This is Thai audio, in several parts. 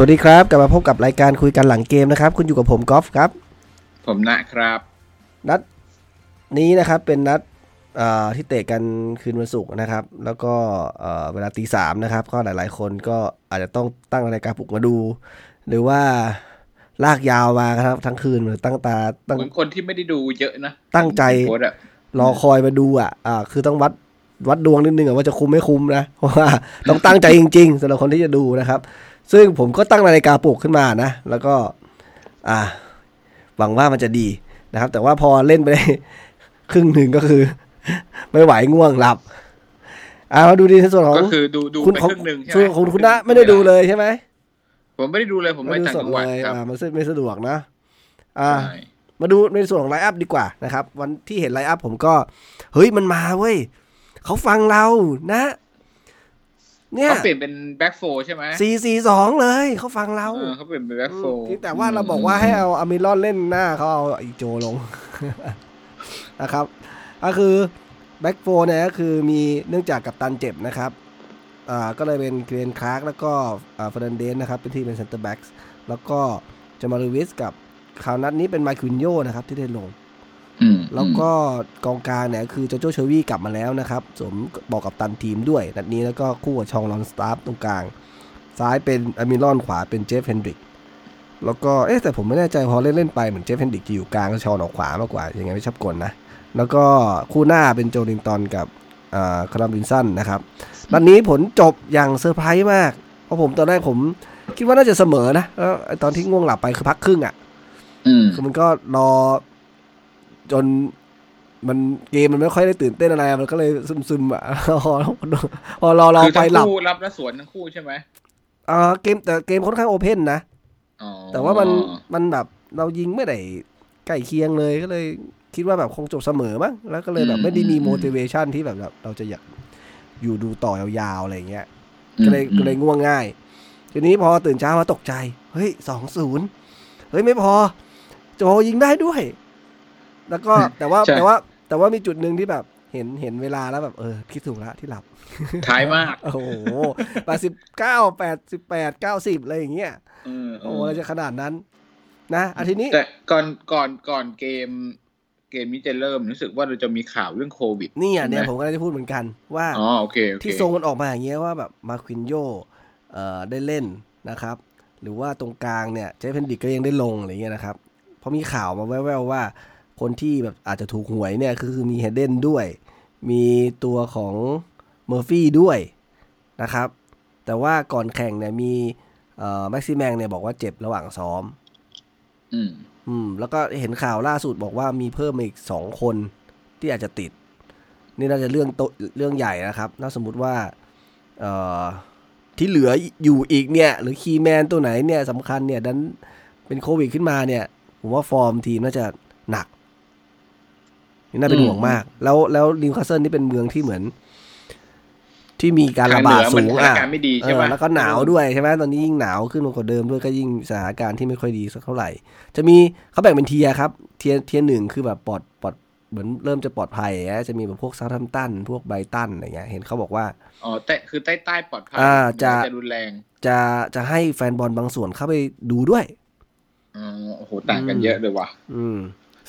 สวัสดีครับ กลับมาพบกับรายการคุยกันหลังเกมนะครับ คุณอยู่กับผมกอล์ฟครับ ผมนะครับ นัดนี้นะครับเป็นนัดเอ่อที่เตะกันคืนวันศุกร์นะครับ แล้วก็เอ่อเวลาตีสามนะครับ ก็หลายๆ คนก็อาจจะต้องตั้งรายการปลุกมาดู หรือว่าลากยาวมาครับ ทั้งคืนหรือตั้งตาตั้งเหมือนคนที่ไม่ได้ดูเยอะนะ ตั้งใจโค้ดอะรอคอยมาดูอะอ่าคือต้องวัดวัดดวงนิดนึงอะว่าจะคุ้มไม่คุ้มนะเพราะว่าต้องตั้งใจจริงๆสำหรับคนที่จะดูนะครับ ซึ่งผมก็ตั้งนาฬิกาปลุกขึ้นมานะ แล้วก็อ่าหวังว่ามันจะดีนะครับ แต่ว่าพอเล่นไปได้ครึ่งหนึ่งก็คือ ไม่ไหวง่วงหลับอ่ามาดูดีในส่วนของก็คือดูดูคุณไปของครึ่งหนึ่งใช่ไหมส่วนของคุณนะไม่ได้ดูเลยใช่ไหมผมไม่ได้ดูเลยผมไม่ดูต่างสดจังหวัดเลยครับอ่ามันไม่สะดวกนะ อ่าใช่มาดูในส่วนของไลฟ์อัพดีกว่านะครับ วันที่เห็นไลฟ์อัพผมก็ เฮ้ยมันมาเว้ยเขาฟังเรานะ เนี่ยเขาเปลี่ยนเป็น back four ใช่ไหมสี่สี่สองเลยเขาฟังเราเออเขาเปลี่ยนเป็น back four อืมแต่ว่าเราบอกว่าให้เอาอัลมิรอนเล่นหน้าเขาเอาอีโจลงนะครับ ก็คือ back four เนี่ยก็คือมีเนื่องจากกัปตันเจ็บนะครับอ่าก็เลยเป็นเคียแรนคลาร์กแล้วก็อ่าเฟร์นานเดซนะครับ เป็นที่เป็นเซนเตอร์แบ็กแล้วก็จามาล ลูวิสกับคราวนัดนี้เป็นมานกิโยนะครับที่ได้ลงอืม แล้วก็กองกลางเนี่ยคือจอนโจเชลวีย์กลับมาแล้วนะครับสวมปลอกกัปตันทีมด้วย นัดนี้แล้วก็คู่กับฌอน ลองสตาฟฟ์ตรงกลาง ซ้ายเป็นอัลมิรอนขวาเป็นเจฟเฮนดริก แล้วก็เอ๊ะแต่ผมไม่แน่ใจพอเล่นเล่นๆไปเหมือนเจฟเฮนดริกจะอยู่กลางแล้วชอนออกขวามากกว่ายังไงไม่ชอบกลนะ แล้วก็คู่หน้าเป็นโจลิงตันกับอ่าคัลลัม วิลสันนะครับนัดนี้ผลจบอย่างเซอร์ไพรส์มาก เพราะผมตอนแรกผมคิดว่าน่าจะเสมอนะแล้วไอ้ตอนที่ง่วงหลับไปคือพักครึ่งอะอืมคือมันก็รอ จนมันเกมมันไม่ค่อยได้ตื่นเต้นอะไร มันก็เลยซึมๆอะพอพอรอเราคือไปทั้งหลับคู่รับและสวนทั้งคู่ใช่ไหมอ่าเกมแต่เกมค่อนข้างโอเพนนะอ๋อแต่ว่ามันมันแบบเรายิงไม่ได้ใกล้เคียงเลยก็เลยคิดว่าแบบคงจบเสมอมั้งแล้วก็เลยแบบไม่ได้มี motivation ที่แบบแบบเราจะอยากอยู่ดูต่อยาวๆอะไรอย่างเงี้ยก็เลยอืมก็เลยง่วงง่าย ทีนี้พอตื่นเช้ามาตกใจ เฮ้ยสองศูนย์เฮ้ยไม่พอโจยิงได้ด้วย แล้วก็แต่ว่าใช่แต่ว่าแต่ว่ามีจุดหนึ่งที่แบบเห็นเห็นเวลาแล้วแบบเออคิดถูกแล้วที่หลับท้ายมาก โอ้โหแปดสิบเก้าแปดสิบแปดเก้าสิบอะไรอย่างเงี้ยเออเอโอ้อโหอะไรจะขนาดนั้น นะอาทีนี้แต่ก่อนก่อนก่อนเกมเกมนี้จะเริ่มรู้สึกว่าเราจะมีข่าวเรื่องโควิดนี่อะเนี่ยใช่ไหมผมก็จะพูดเหมือนกันว่าอ๋อโอเคโอเคที่ทรงมันออกมาอย่างเงี้ยว่าแบบมานกิโยเอ่อได้เล่นนะครับ หรือว่าตรงกลางเนี่ยเจฟเฮนดริกก็ยังได้ลงอะไรเงี้ยนะครับเพราะมีข่าวมาแว่วๆว่า คนที่แบบอาจจะถูกหวยเนี่ยคือคือมีเฮเดนด้วย มีตัวของเมอร์ฟี่ด้วยนะครับ แต่ว่าก่อนแข่งเนี่ยมีเอ่อแม็กซิแมงเนี่ยบอกว่าเจ็บระหว่างซ้อม อืม อืม แล้วก็เห็นข่าวล่าสุดบอกว่ามีเพิ่มมาอีกสองคนที่อาจจะติด นี่น่าจะเรื่องโตเรื่องใหญ่นะครับถ้าสมมุติว่าเอ่อที่เหลืออยู่อีกเนี่ย หรือ key man ตัวไหนเนี่ยสำคัญเนี่ยดันเป็นโควิดขึ้นมาเนี่ย ผมว่าฟอร์มทีมน่าจะหนัก นี่น่าเป็นอืมห่วงมาก แล้วแล้วนิวคาสเซิลนี่เป็นเมืองที่เหมือน ที่มีการระบาดทางเหนือสูมันสถานการณ์ไม่ดีอะเอใช่ไหมแล้วก็หนาวด้วยใช่ไหมตอนนี้ยิ่งหนาวขึ้นกว่าเดิมด้วยก็ยิ่งสถานการณ์ที่ไม่ค่อยดีสักเท่าไหร่ จะมีเขาแบ่งเป็น tier ครับ tier tier หนึ่งคือแบบปลอดปลอดเหมือนเริ่มจะปลอดภัยนะจะมีแบบพวกเซาแธมป์ตันพวกไบรตันอะไรเงี้ยเห็นเขาบอกว่าอ๋อแต่คือใต้ใต้ปลอดภัยอ่าจะจะรุนแรง จะจะให้แฟนบอลบางส่วนเข้าไปดูด้วยอ๋อโอ้โหต่างกันเยอะเลยว่ะ อืม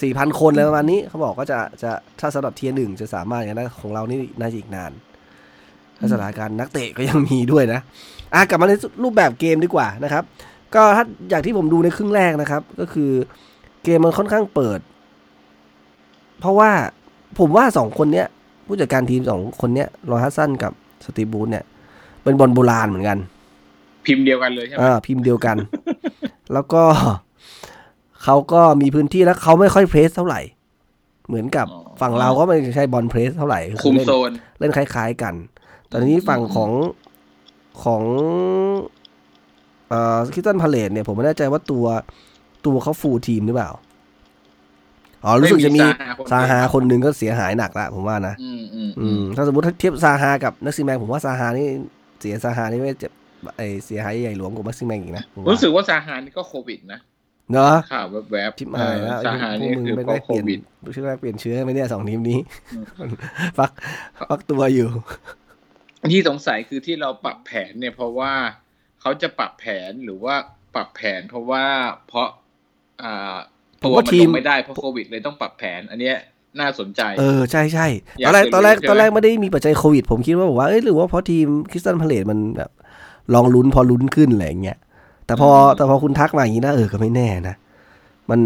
สี่พันคนเลยประมาณนี้เขาบอกก็จะจะถ้าสำหรับ tier หนึ่งจะสามารถอย่างนั้นของเรานี่น่าจะอีกนานถ้าสถานการณ์นักเตะก็ยังมีด้วยนะอะกลับมาในรูปแบบเกมดีกว่านะครับ ก็ถ้าอย่างที่ผมดูในครึ่งแรกนะครับ ก็คือเกมมันค่อนข้างเปิด เพราะว่าผมว่าสองคนเนี้ยผู้จัดการทีมสองคนเนี้ยรอยฮัสซันกับสตีฟบูธเนี่ย เป็นบอลโบราณเหมือนกัน พิมพ์เดียวกันเลยใช่ไหมอ่าพิมพ์เดียวกัน แล้วก็ เขาก็มีพื้นที่แล้วเขาไม่ค่อยเพรสเท่าไหร่ เหมือนกับฝั่งเราก็ไม่ใช่บอลเพรสเท่าไหร่คุมเล่นโซนเล่นคล้าย ๆกัน ตอนนี้ฝั่งของของเอ่อคิตันพาเลตเนี่ยผมไม่แน่ใจว่าตัวตัวเขาฟูลทีมหรือเปล่าอ๋อรู้สึกจะมีซาฮาคนหนึ่งก็เสียหายหนักละผมว่านะอืมอืมอืมถ้าสมมติถ้าเทียบซาฮากับนักซิแมงผมว่าซาฮานี่เสียซาฮานี่ไม่เจ็บไอเสียหายใหญ่หลวงกว่านักซิแมงอีกนะผมว่ารู้สึกว่าซาฮานี่ก็โควิดนะ เนาะข่าวแวบๆทิมหายแล้วเออซาฮาพวนี่กมึงคือไม่ก็ได้โคเปลี่ยนวิดชื่อว่าเปลี่ยนเชื้อไหมเนี่ยสองทีมนี้อืมฟักฟักตัวอยู่ ที่สงสัยคือที่เราปรับแผนเนี่ย เพราะว่าเขาจะปรับแผนหรือว่าปรับแผนเพราะว่าเพราะอ่าผมตัวว่ามันทีลมงไม่ได้เพราะโควิดเลยต้องปรับแผน อันเนี้ยน่าสนใจ เออ ใช่ใช่อยาตกอนแรกจะตอนแรกรู้ใช่ไหมตอนแรกไม่ได้มีปัจจัยโควิด ผมคิดว่าบอกว่าเอ้ยหรือว่าเพราะทีมคริสตันพาเลตมันแบบลองลุ้นพอลุ้นขึ้นอะไรอย่างเงี้ย แต่พอแต่พอคุณทักมาอย่างนี้นะเออก็ไม่แน่นะ มัน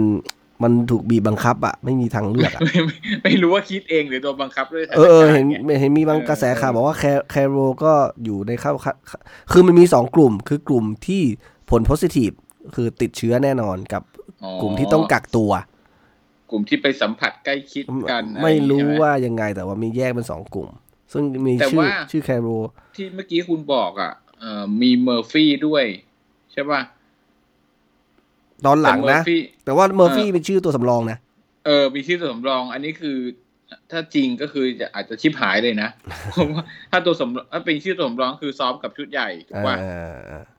มันถูกบีบบังคับอะไม่มีทางเลือกอะไม่ไม่ไม่รู้ว่าคิดเองหรือโดนบังคับด้วยสถานเออเออการณ์เห็นไงเห็นมีบางเออกระแสข่าวเออบอกว่าแคแคโรก็อยู่ในเข้าคัดคือมันมีสองกลุ่ม คือกลุ่มที่ผลโพสิทีฟคือติดเชื้อแน่นอนกับอ๋อกลุ่มที่ต้องกักตัว กลุ่มที่ไปสัมผัสใกล้ชิดกัน ไม่รู้อะอย่างงี้ใช่หว่ายังไงแต่ว่ามีแยกเป็นสองกลุ่ม ซึ่งมีแต่ชื่อว่าชื่อแคโรที่เมื่อกี้คุณบอกอะเอ่อมีเมอร์ฟี่ด้วย ใช่ป่ะตอนหลังแต่เมอนะร์ฟี่แต่ว่าเมอร์ฟี่เออเป็นชื่อตัวสำรองนะ เออมีชื่อตัวสำรอง อันนี้คือถ้าจริงก็คือจะอาจจะชิบหายเลยนะเพราะว่าถ้าตัวสำรองถ้าเป็นชื่อตัวสำรองคือซ้อมกับชุดใหญ่ถูกเอป่ะอ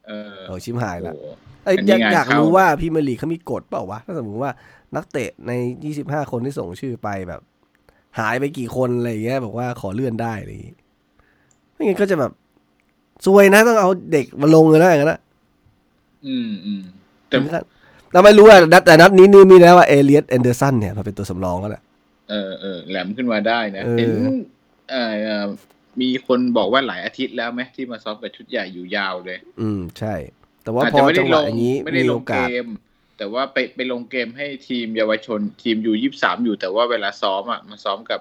เออโอ้ชิมหายละโอ้โหเอ้ยอันนี้อยากงานอยากเข้ารู้ว่าพี่เมลีกเขามีกฎเปล่าวะถ้าสมมติว่านักเตะใน25คนที่ส่งชื่อไปแบบ หายไปกี่คนอะไรอย่างเงี้ยบอกว่าขอเลื่อนได้อะไรอย่างงี้ไม่งั้นก็จะแบบซวยนะต้องเอาเด็กมาลงเลยนะอย่างนั้นนะ อืมอืมแต่ถึงขั้นเราไม่รู้อะนัดแต่นัดนี้นี่มีแล้วว่าเอเลียสแอนเดอร์สันเนี่ยมาเป็นตัวสำรองก็แหละเออเออแหลมขึ้นมาได้นะเออเห็นเอ่อเอ่อมีคนบอกว่าหลายอาทิตย์แล้วไหมที่มาซ้อมกับชุดใหญ่อยู่ยาวเลย อืมใช่ แต่ว่าอาจพอจะไม่จัได้งหลวะงอย่างนี้ไม่ได้มีลโองเกกาสมแต่ว่าไปไปลงเกมให้ทีมเยาวชนทีมอยู่ยี่สามอยู่ แต่ว่าเวลาซ้อมอะมาซ้อมกับ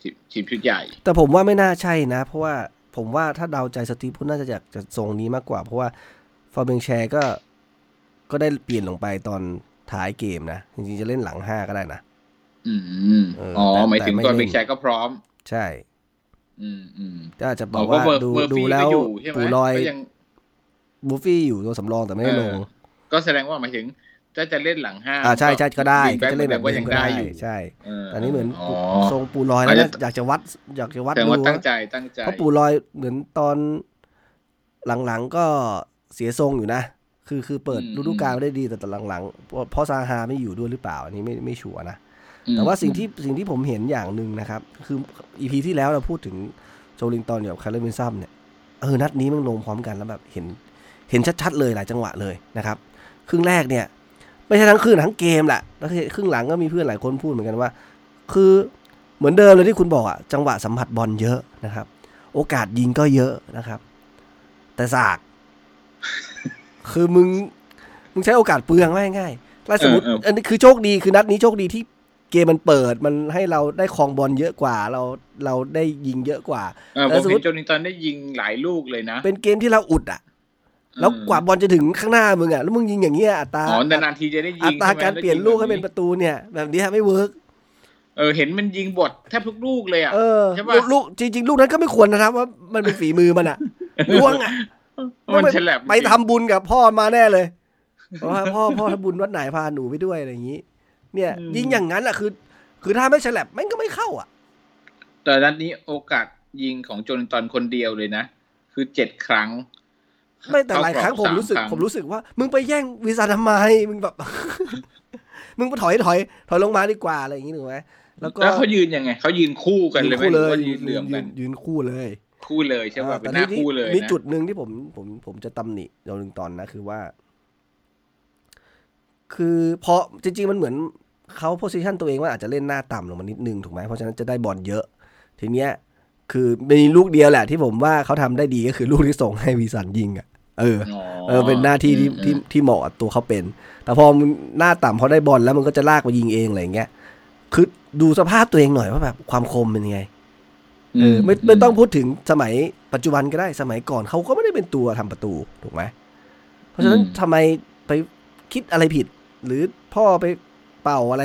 ทีมทีมชุดใหญ่ แต่ผมว่าไม่น่าใช่นะ เพราะว่าผมว่าถ้าเดาใจสตีฟพูดน่าจะอยากจะทรงนี้มากกว่า เพราะว่า ฟอร์เบงแชร์ก็ก็ได้เปลี่ยนลงไปตอนท้ายเกมนะ จริงๆ จะเล่นหลังห้าก็ได้นะอืมเอออ๋อแต่หมายถึงแต่ไม่ก่อนเล่เบนกแชร์ก็พร้อม ใช่ อืมอืมก็อาจจะบอ๋ออกก็ว่าเมอร์ดูเมอร์ดูฟี่แล้ก็วอยู่ใช่ไหมปูลอยก็ยังบูฟฟี่อยู่ตัวสำรองแต่ไม่ได้ลงเออก็แสดงว่าหมายถึงถ้าจะเล่นหลังห้าอ่าใช่ใช่ก็ได้วิ่งก็แบ็คจะเล่นแบบว่าเดิยัมงก็ได้ได้อยู่ใช่เออแต่อันนี้เหมือนอ๋อทรงปูลอยแล้วอาจจะนะอยากจะวัด อยากจะวัดแสดงดูว่าตั้งว่าใจตั้งใจเพราะปูลอยเหมือนตอนหลังๆก็ เสียทรงอยู่นะ คือคือเปิดฤดูกาลได้ดีแต่ตอนหลังๆเพราะเพราะซาฮาไม่อยู่ด้วยหรือเปล่า อันนี้ไม่ไม่ชัวร์นะอืมแต่ว่าสิ่งที่สิ่งที่ผมเห็นอย่างหนึ่งนะครับ คือ EP ที่แล้วเราพูดถึงโจลิงตันกับคัลลัมวิลสันเนี่ยเออนัดนี้มันลงพร้อมกันแล้วแบบเห็นเห็นชัดๆเลยหลายจังหวะเลยนะครับ ครึ่งแรกเนี่ย ไม่ใช่ทั้งครึ่งทั้งเกมแหละแล้วครึ่งหลังก็มีเพื่อนหลายคนพูดเหมือนกันว่า คือเหมือนเดิมเลยที่คุณบอกอะจังหวะสัมผัสบอลเยอะนะครับ โอกาสยิงก็เยอะนะครับ แต่สาก คือมึงมึงใช้โอกาสเปลืองไม่ง่ายๆแล้วสมมติเออเอออัอันนี้คือโชคดีคือนัดนี้โชคดีที่เกมมันเปิดมันให้เราได้ครองบอลเยอะกว่าเราเราได้ยิงเยอะกว่าเออผแล้วมสมเห็มุนติโจนิงตันได้ยิงหลายลูกเลยนะ เป็นเกมที่เราอุดอะ แล้วกว่าบอลจะถึงข้างหน้ามึงอะแล้วมึงยิงอย่างเงี้ยอัตราอ๋อนานๆทีจะได้ยิอังตราใช่ไหมการเปลี่ยนลูกให้เป็นประตูเนี่ย แบบนี้ไม่ work เออเห็นมันยิงบทแทบทุกลูกเลยอะเออใช่ปะลูกลูกจริงๆ ลูกนั้นก็ไม่ควรนะครับว่ามันเป็นฝีมือมันอะล่วงอะ มันแฉลบไปทำบุญกับพ่อมาแน่เลยเพราะว่าพ่อพ่อทำบุญวัดไหนพาหนูไปด้วยอะไรอย่างนี้ เนี่ย ยิงอย่างนั้นแหละคือ คือถ้าไม่แฉลบแม่งก็ไม่เข้าอะ แต่นัดนี้โอกาสยิงของโจนิงตันคนเดียวเลยนะ คือเจ็ดครั้ง ไม่แต่หลายครั้งเข้ผมกอบรู้สึกสาผมรู้สึกว่า มึงไปแย่งวีซ่าทำไมมึงแบบ มึงไปถอยถอย ถอยลงมาดีกว่าอะไรอย่างนี้ถูกไหมแล้วก็แล้วเขายืนยังไงเขายืนคู่กันเลยไหมคู่หเลรือยว่ายืนเหลื่อมยืกันนยืนคู่เลย คู่เลยใช่ป่ะอ่าเป็นหแต่น้าทีคู่เลยมีนะจุดหนึ่งที่ผมผมผมจะตำหนิโรลิงตอนนะคือว่า คือเพราะจริง ๆ มันเหมือนเขาโพสิชันตัวเองว่าอาจจะเล่นหน้าต่ำลงมานิดนึงถูกไหมเพราะฉะนั้นจะได้บอลเยอะ ทีเนี้ย คือมีลูกเดียวแหละ ที่ผมว่าเขาทำได้ดีก็คือลูกที่ส่งให้วีสันยิงอะเอออ๋อเออเป็นหน้าที่ที่อืมที่ที่เหมาะกับตัวเขาเป็น แต่พอมึงหน้าต่ำพอได้บอลแล้วมันก็จะลากไปยิงเองอะไรอย่างเงี้ยคือดูสภาพตัวเองหน่อยว่าแบบความคมเป็นยังไง เออไม่ไม่ต้องพูดถึงสมัยปัจจุบันก็ได้สมัยก่อนเขาก็ไม่ได้เป็นตัวทำประตูถูกไหมเพราะฉะนั้นทำไมไปคิดอะไรผิด หรือพ่อไปเป่าอะไร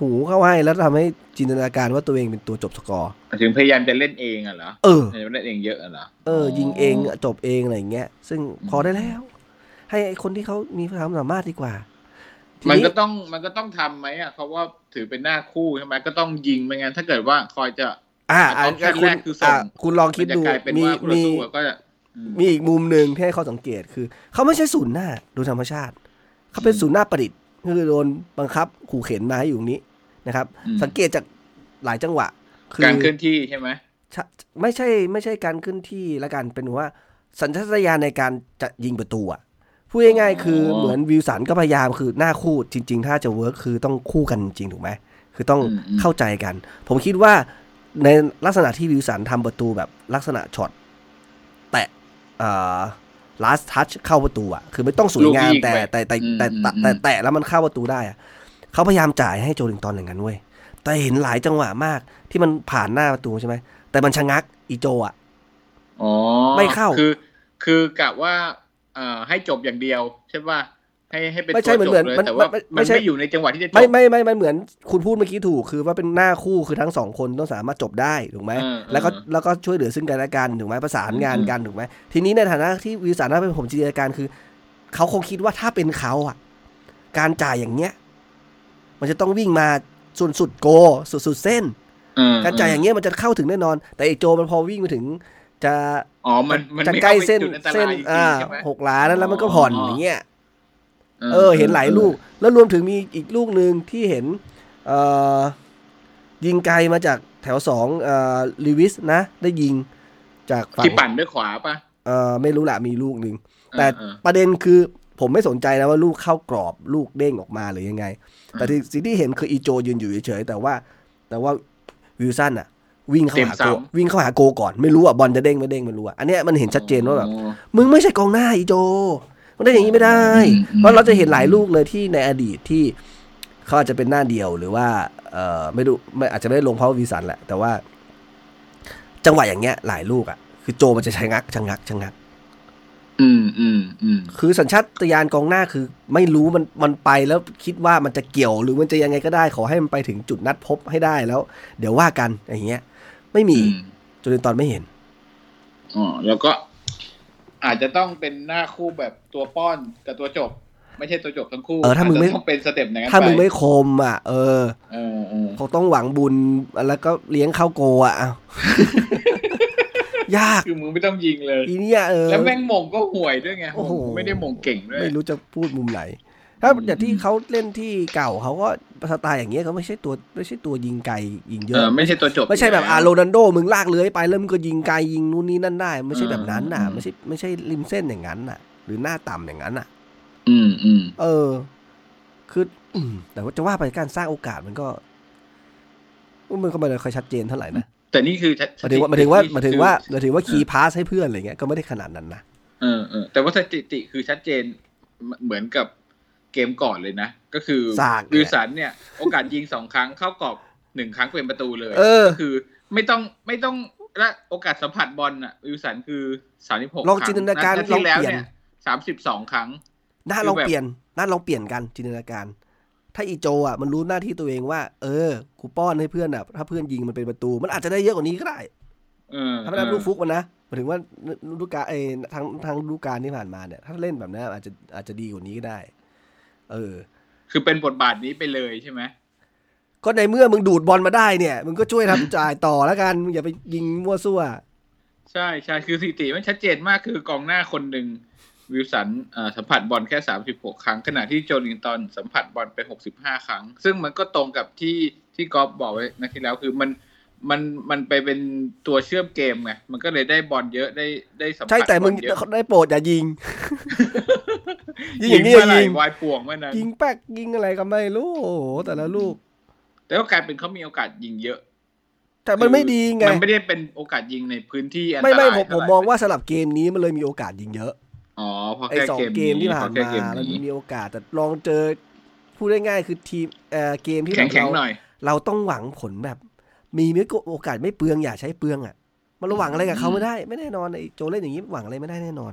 หูเข้าให้แล้วทำให้จินตนาการว่าตัวเองเป็นตัวจบสกอร์ถึงพยายามจะเล่นเองอะเหรอเออพยายามเล่นเองเยอะอะเหรอเออ ยิงเองจบเองอะไรอย่างเงี้ย ซึ่งพอได้แล้ว ให้ไอ้คนที่เขามีความสามารถดีกว่าทีมันก็ต้องมันก็ต้องทำไหมอะเขาว่าถือเป็นหน้าคู่ใช่ไหมก็ต้องยิงไม่งั้นถ้าเกิดว่าคอยจะ อ่าอะอ่า option คุณแรกคือส่งอ่าคุณลองคิดมันจะดูกลายเป็นมีว่าคู่ต่อมีสู้อะก็จะอืมมีอีกมุมหนึ่งที่ให้ข้อสังเกตคือ เขาไม่ใช่ศูนย์หน้าโดยธรรมชาติ เขาเป็นศูนย์หน้าประดิษฐ์คือโดนบังคับขู่เข็นมาให้อยู่ตรงนี้นะครับอืมสังเกตจากหลายจังหวะ คือการเคลื่อนที่ใช่ไหมชะไม่ใช่ไม่ใช่การขึ้นที่ละกันเป็นว่า สัญชาตญาณในการจะยิงประตูอะพูดง่ายๆคือเหมือนวิลสันก็พยายามคือหน้าคู่จริง ๆ ถ้าจะเวิร์คคือต้องคู่กันจริงถูกไหมคือต้องอืมอืมเข้าใจกัน ผมคิดว่า ในลักษณะที่วิลสันทำประตูแบบลักษณะช็อตแตะเอ่อ last touch เข้าประตูอะคือไม่ต้องสวยงามลูกยิงแต่ไปแต่แต่อืมแต่อืมแต่อืมแต่แต่แล้วมันเข้าประตูได้อะเขาพยายามจ่ายให้โจลิงตันอย่างนั้นเว้ยแต่เห็นหลายจังหวะมากที่มันผ่านหน้าประตูใช่ไหมแต่มันชะงักอีโจอะอ๋อไม่เข้าคือคือกะว่าเอ่อให้จบอย่างเดียวใช่ป่ะ ให้ให้เป็นไม่ใช่ตัวจบเหมือนเลยมันแต่ว่ามันไม่มันใช่ไม่อยู่ในจังหวะที่จะจบไม่ไม่ไม่มันเหมือนคุณพูดเมื่อกี้ถูกคือว่าเป็นหน้าคู่คือทั้งสองคนต้องสามารถจบได้ถูกไหมเออแล้วก็เออแล้วก็ช่วยเหลือซึ่งกันและกันถูกไหมประสานงานอืมกันถูกไหมทีนี้ในฐานะที่วิวสารน่าเป็นผมจินตนาการคือเขาคงคิดว่าถ้าเป็นเขาอะ การจ่ายอย่างเงี้ย มันจะต้องวิ่งมาส่วนสุดโกสุดสุดเส้นเออการจ่ายอย่างเงี้ยมันจะเข้าถึงแน่นอน แต่ไอโจมันพอวิ่งมาถึงจะอ๋อมันมันจะไม่ใกล้ข้าไปเส้นจุดอัตรายเส้นจริงๆอ่าใช่ไหมหกล้านนั้นแล้วมันก็ผ่อนอย่างเงี้ย เออเออ เห็นหลายลูก แล้วรวมถึงมีอีกลูกหนึ่งที่เห็นเอ่อยิงไกลมาจากแถวสองเอ่อลิวิสนะ ได้ยิงจากฝั่งที่ปั่นด้วยขวาป่ะเอ่อไม่รู้ละมีลูกหนึ่งแต่เออประเด็นคือผมไม่สนใจนะว่าลูกเข้ากรอบลูกเด้งออกมาหรือยังไง แต่ที่สิ่งที่เห็นคืออีโจยืนอยู่เฉยๆแต่ว่า แต่ว่าวิลสันอะวิ่งเข้าหาโกวิ่งเข้าหาโกก่อนไม่รู้อะบอลจะเด้งไม่เด้งไม่รู้อะอันเนี้ยมันเห็นชัดเจนว่าแบบอ๋อมึงไม่ใช่กองหน้าอีโจ มันได้อย่างนี้ไม่ได้อืมอืมเพราะเราจะเห็นหลายลูกเลยที่ในอดีตที่เขาอาจจะเป็นหน้าเดียวหรือว่าเออไม่รู้ไม่อาจจะไม่ได้ลงเพราะวีสันแหละ แต่ว่า จังหวะอย่างเงี้ย หลายลูกอะ คือโจมันจะชะงักชะงักชะงัก อืมอืมอืมคือสัญชาตญาณกองหน้าคือ ไม่รู้มันมันไปแล้วคิดว่ามันจะเกี่ยวหรือมันจะยังไงก็ได้ ขอให้มันไปถึงจุดนัดพบให้ได้แล้ว เดี๋ยวว่ากันอย่างเงี้ย ไม่มีอืมจนตอนไม่เห็นอ๋อแล้วก็ อาจจะต้องเป็นหน้าคู่แบบตัวป้อนกับตัวจบ ไม่ใช่ตัวจบทั้งคู่เออถ้ามึงไม่จจะต้องเป็นสเต็ปอย่างนั้นถ้ามึงปไม่คมอะเออเออเออเขาต้องหวังบุญแล้วก็เลี้ยงข้าวโกอะอ้าวยากคือมึงไม่ต้องยิงเลยอีเนี่ยเออแล้วแม่งมงก็ห่วยด้วยไงโอ้โหไม่ได้มงเก่งด้วยไม่รู้จะพูดมุมไหน ถ้าอย่างที่เขาเล่นที่เก่าเขาก็สไตล์อย่างเงี้ยเขาไม่ใช่ตัวไม่ใช่ตัวยิงไกลยิงเยเออะอไม่ใช่ตัวจบ ไม่ใช่แบบยู่อาล้วโรนันโดมึงลากเลื้อยไปแล้วมึงก็ยิงไกลยิงนู่นนี่นั่นได้ ไม่ใช่แบบนั้นน่ะอืมไม่ใช่ไม่ใช่ริมเส้นอย่างนั้นน่ะ หรือหน้าต่ำอย่างนั้นน่ะ อืมอืมเออ คืออืมแต่ว่าจะว่าไปการสร้างโอกาสมันก็มันก็ไม่ได้ค่อยชัดเจนเท่าไหร่นะแต่นี่คือหมายถึงว่าหมายถึงว่าหคือมายถึงว่าหมายถึงว่าคีย์พาสให้เพื่อนอะไรเงี้ยก็ไม่ได้ขนาดนั้นนะเออเออแต่ว่าสถิติคือชัดเจนเหมือนกับ เกมก่อนเลยนะ ก็คือซากเนี่ยวิลสันเนี่ย โอกาสยิงสองครั้งเข้ากรอบหนึ่งครั้งเป็นประตูเลยเออก็คือไม่ต้องไม่ต้องและโอกาสสัมผัสบอลน่ะวิลสันคือสามสิบหกลองจินตนาการลองที่แล้วเปลี่ยนเนี่ยสามสิบสองครั้งหน้าคือลองแบบเปลี่ยนหน้าลองเปลี่ยนกันจินตนาการ ถ้าอีโจอะมันรู้หน้าที่ตัวเองว่า เออกูป้อนให้เพื่อนอะ ถ้าเพื่อนยิงมันเป็นประตู มันอาจจะได้เยอะกว่านี้ก็ได้เออถ้าไม่ได้ลูกฟุกมันนะหมายถึงว่าลูกกาเอทางทางลูกการที่ผ่านมาเนี่ย ถ้าเล่นแบบนั้นอาจจะอาจจะดีกว่านี้ก็ได้ เออ คือเป็นบทบาทนี้ไปเลยใช่ไหมก็ในเมื่อมึงดูดบอลมาได้เนี่ย มึงก็ช่วยทำจ่ายต่อแล้วกันมึงอย่าไปยิงมั่วซั่ว ใช่ใช่คือสถิติมันชัดเจนมากคือกองหน้าคนหนึ่งวิลสันเอ่อสัมผัสบอลแค่สามสิบหกครั้ง ขณะที่โจลิงตันสัมผัสบอลไปหกสิบห้าครั้ง ซึ่งมันก็ตรงกับที่ที่กอฟบอกไว้นัดที่แล้วคือมัน มันมันไปเป็นตัวเชื่อมเกมไงมันก็เลยได้บอลเยอะได้ได้สัมผัสใช่แต่มึงบอลเยอะได้โปรดอย่ายิง ยิงอยิย่างงนี้เมื่อไหร่ยิงวายป่วงเมื่อนั้นยิงแป๊กยิงอะไรก็ไม่รู้โอ้โหแต่ละลูก แต่ก็กลายเป็นเขามีโอกาสยิงเยอะ แต่มันไม่ดีไงมันไม่ได้เป็นโอกาสยิงในพื้นที่อันตไม่รายไม่ผมผเท่มไหร่มองว่าสลับเกมนี้มันเลยมีโอกาสยิงเยอะอ๋อเพราะไอ้แค่สองเกมเกมที่ผ่านเพระมาแค่เกมันนี้มีโอกาสแต่ลองเจอพูดง่ายๆคือทีมเอ่อเกมที่แข็งแบบแข็งเราหน่อยเราต้องหวังผลแบบ มีไม่โอกาสไม่เปลืองอย่าใช้เปลืองอะ มันจะหวังอะไรกับเขาไม่ได้ ไม่แน่นอนไอ้โจเล่นอย่างนี้หวังอะไรไม่ได้แน่นอน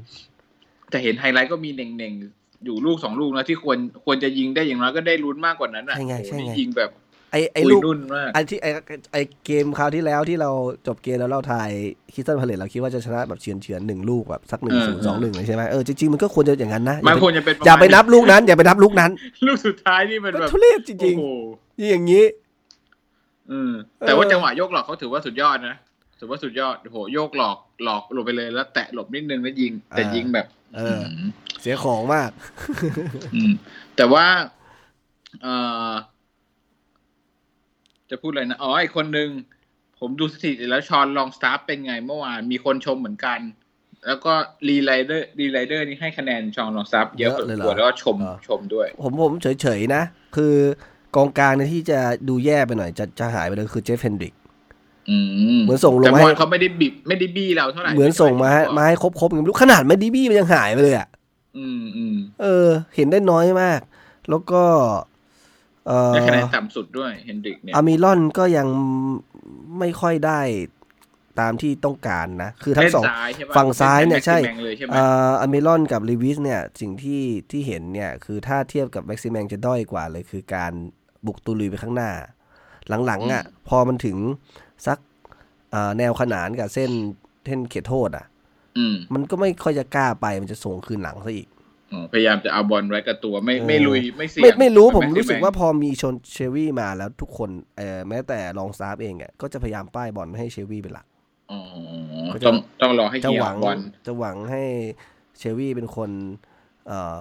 แต่เห็นไฮไลท์ก็มีเน้นๆอยู่ลูกสองลูกนะที่ควรควรจะยิงได้อย่างน้อยก็ได้ลุ้นมากกว่านั้นอะใช่ไงโอ้โหใช่ไงนี่ยิงแบบไอ้ไอ้อุ้ยลูกลุ้นมากไอ้ที่ไอ้ไอ้เกมคราวที่แล้วที่เราจบเกมแล้วเราทายคริสตัลพาเลซเราคิดว่าจะชนะแบบเฉือนเฉือนๆหนึ่งลูกแบบสักหนึ่งศูนย์สองหนึ่งเลยใช่ไหมเออจริงๆมันก็ควรจะอย่างนั้นนะอย่ามันไปควรจะเป็นระมณอย่าไปนับลูกนั้น อย่าไปนับลูกนั้น ลูกสุดท้ายนี่มันก็แบบทุเรศจริงโอ้โหๆนี่อย่างนี้ อืม แต่ว่าเออจังหวะโยกหลอกเขาถือว่าสุดยอดนะถือว่าสุดยอดโอ้โหโยกหลอกหลอกหลบไปเลยแล้วแตะหลบนิดนึงแล้วยิง แต่ยิงแบบเออเสียของมากอืมแต่ว่าเอ่อจะพูดอะไรนะอ๋ออีกคนนึง ผมดูสถิติแล้วชอนลองสตาร์เป็นไงเมื่อวานมีคนชมเหมือนกัน แล้วก็รีไลเดอร์รีไลเดอร์นี่ให้คะแนนชองลองซับเยอะเยอะเลยเหรอกว่าแล้วก็ชมเหรอชมด้วย ผมผมเฉยๆนะ คือ กองกลางเนี่ยที่จะดูแย่ไปหน่อยจะจะหายไปเลยคือเจฟเฟนดริกอืมเหมือนส่งลงแต่มาบอลให้เขาไม่ได้บิบไม่ได้บี้เราเท่าไหร่เหมือนส่งมาให้มาให้ครบๆกันไม่รู้ขนาดไม่ดีบี้มันยังหายไปเลยอะอืมอืมเออ เห็นได้น้อยมาก แล้วก็ เอ่อได้คะแนนต่ำสุดด้วยเฮนดริกเนี่ยอามิลอนก็ยังไม่ค่อยได้ ตามที่ต้องการนะ คือทั้งเล่นสองซ้ายใช่ปะฝั่งซ้ายเนี่ยใช่แม็กซิแมงเลยใช่ไหมเอ่ออามิลอนกับลีวิสเนี่ยสิ่งที่ที่เห็นเนี่ยคือถ้าเทียบกับแม็กซิแมงจะด้อยกว่าเลยคือการบุกตุลุยไปข้างหน้า หลังๆอะพอมันถึงสักเอ่อแนวขนานกับเส้นเส้นเขตโทษอะอืมมันก็ไม่ค่อยจะกล้าไปมันจะส่งคืนหลังซะอีกอ๋อพยายามจะเอาบอลไว้กับตัวไม่เออไม่ลุยไม่เสี่ยงไม่ไม่รู้ผมแกซิรู้สึกแงว่าพอมีชนเชลวี่มาแล้วทุกคนเอ่อแม้แต่รองซาฟเองอะก็จะพยายามป้ายบอลให้เชลวี่เป็นหลัก อ๋อก็จะต้องต้องรอให้จะเฮียหวังบอลจะหวังให้เชลวี่เป็นคนเอ่อ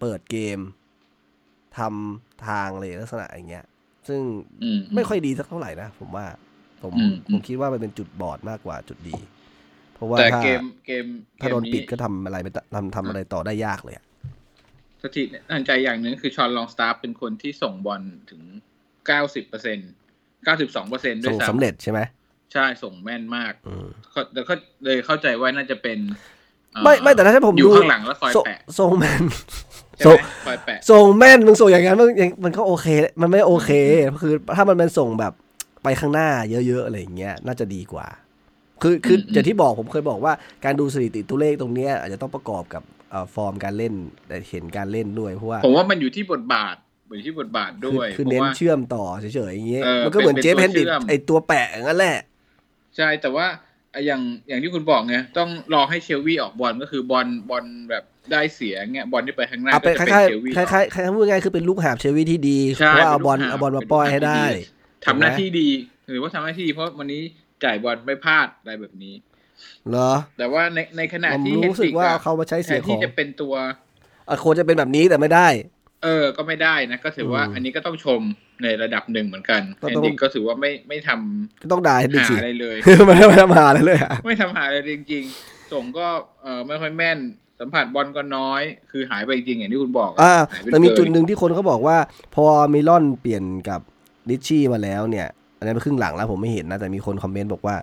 เปิดเกมทำทางเลยลักษณะอย่างเงี้ย ซึ่งอืมไม่ค่อยดีสักเท่าไหร่นะผมว่าผมอืมผมคิดว่ามันเป็นจุดบอดมากกว่าจุดดี เพราะว่าแต่ถ้าเกมเกมถ้าโดนเกมปิดก็ทำอะไรไม่ได้ทำทำอะไรต่อได้ยากเลยอะสถิติน่าสนใจอย่างหนึ่งคือชอนลองสตาร์เป็นคนที่ส่งบอลถึงเก้าสิบเปอร์เซ็นเก้าสิบสองเปอร์เซ็นด้วส่ยงซ้ำสำเร็จใช่ไหม ใช่ส่งแม่นมากอืมก็แต่ก็เลยเข้าใจว่าน่าจะเป็นเอ่อไม่ไม่แต่ถ้าผมอยู่ดูข้างหลังแล้วคอยส่งแปะส่งแมนใช่ส่ไหงมคอยแปะส่งแม่นมึงส่งอย่างนั้นมันยังมันก็โอเค มันไม่โอเคคือถ้ามันเป็นส่งแบบไปข้างหน้าเยอะ ๆ อะไรอย่างเงี้ยน่าจะดีกว่า คือคืออย่างที่บอกผมเคยบอกว่าการดูสถิติตัวเลขตรงเนี้ยอาจจะต้องประกอบกับเอ่อฟอร์มการเล่นแต่เห็นการเล่นด้วยเพราะว่า ผมว่ามันอยู่ที่บทบาทอยู่ที่บทบาทคือด้วย คือเพเน้นราะว่าเชื่อมต่อเฉยๆอย่างเงี้ยเออมันก็เหมือนเป็นเจฟเป็นเฮนดิตัวเชื่อมไอตัวแปะอย่างนั้นแหละ ใช่แต่ว่าอย่างอย่างที่คุณบอกไงต้องรอให้เชลวี่ออกบอลก็คือบอลบอลแบบได้เสียเงี้ยบอลที่ไปข้างหน้าเอาก็เป็นจะคเป็นล้ายเชลวี่ๆคล้ายๆคล้ายๆพูดง่ายๆคือเป็นลูกหาบเชลวีที่ดีใช่เพราะว่าเอาบอลป็นลูกหเอาบอลมาป้อยให้ได้ทำหน้าที่ดีหรือว่าทำหน้าที่ดีเพราะวันนี้จ่ายบอลไม่พลาดอะไรแบบนี้เหรอ แต่ว่าในในขณะผมที่รู้สึกว่าเอาเขามาใช้แทเสียนขที่องจะเป็นตัวอะโคจะเป็นแบบนี้แต่ไม่ได้ เออ ก็ไม่ได้นะ ก็ถือว่าอืมอันนี้ก็ต้องชมในระดับหนึ่งเหมือนกันก็เฮต้องนดิกก็ถือว่าไม่ไม่ทำก็ต้องด่าให้ดีหาสิอะไรเลยไม่ได้ไม่ทำหาอะไรเลยอะไม่ทำหาอะไรจริง ๆ ส่งก็เออไม่ค่อยแม่นสัมผัสบอลก็น้อย คือหายไปจริงอย่างที่คุณบอกอ่าหายไปแต่มีเลยจุดหนึ่งที่คนเขาบอกว่า พอมิรอนเปลี่ยนกับริตชี่มาแล้วเนี่ย อันนี้นเป็นครึ่งหลังแล้วผมไม่เห็นนะ แต่มีคนคอมเมนต์บอกว่า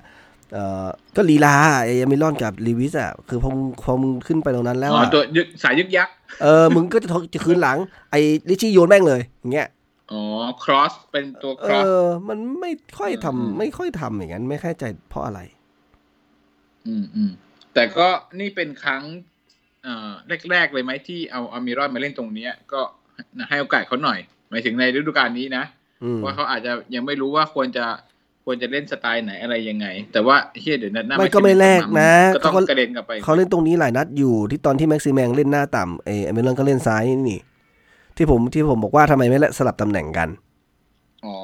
เอ่อก็ลีลาไอ้มิรอนกับลีวิสอะคือพอมึงพอมึงขึ้นไปตรงนั้นแล้วอ๋ออะตัวยึกสายยึกยักษ์ เออมึงก็จะจะคืนหลัง ไอ้ริตชี่โยนแม่งเลยอย่างเงี้ยอ๋อ cross เป็นตัว crossอมันไม่ค่อยทำอืมไม่ค่อยทำอย่างนั้น ไม่เข้าใจเพราะอะไร อืมอืมแต่ก็นี่เป็นครั้งเอ่อแรกๆเลยไหมที่เอาอามิรอนมาเล่นตรงเนี้ย ก็ให้โอกาสเขาหน่อย หมายถึงในฤดูกาลนี้นะอืมว่าเขาอาจจะยังไม่รู้ว่าควรจะ ควรจะเล่นสไตล์ไหนอะไรยังไง แต่ว่าเฮียเดี๋ยวนัดหน้าไม่ก็ไม่แลกนะก็ต้องเขากระเด็นกลับไปเขาเล่นตรงนี้หลายนัดอยู่ที่ตอนที่แม็กซิแมงเล่นหน้าต่ำเออมิลอนก็เล่นซ้ายนี่ ที่ผมที่ผมบอกว่าทำไมไม่สลับตำแหน่งกันอ๋อ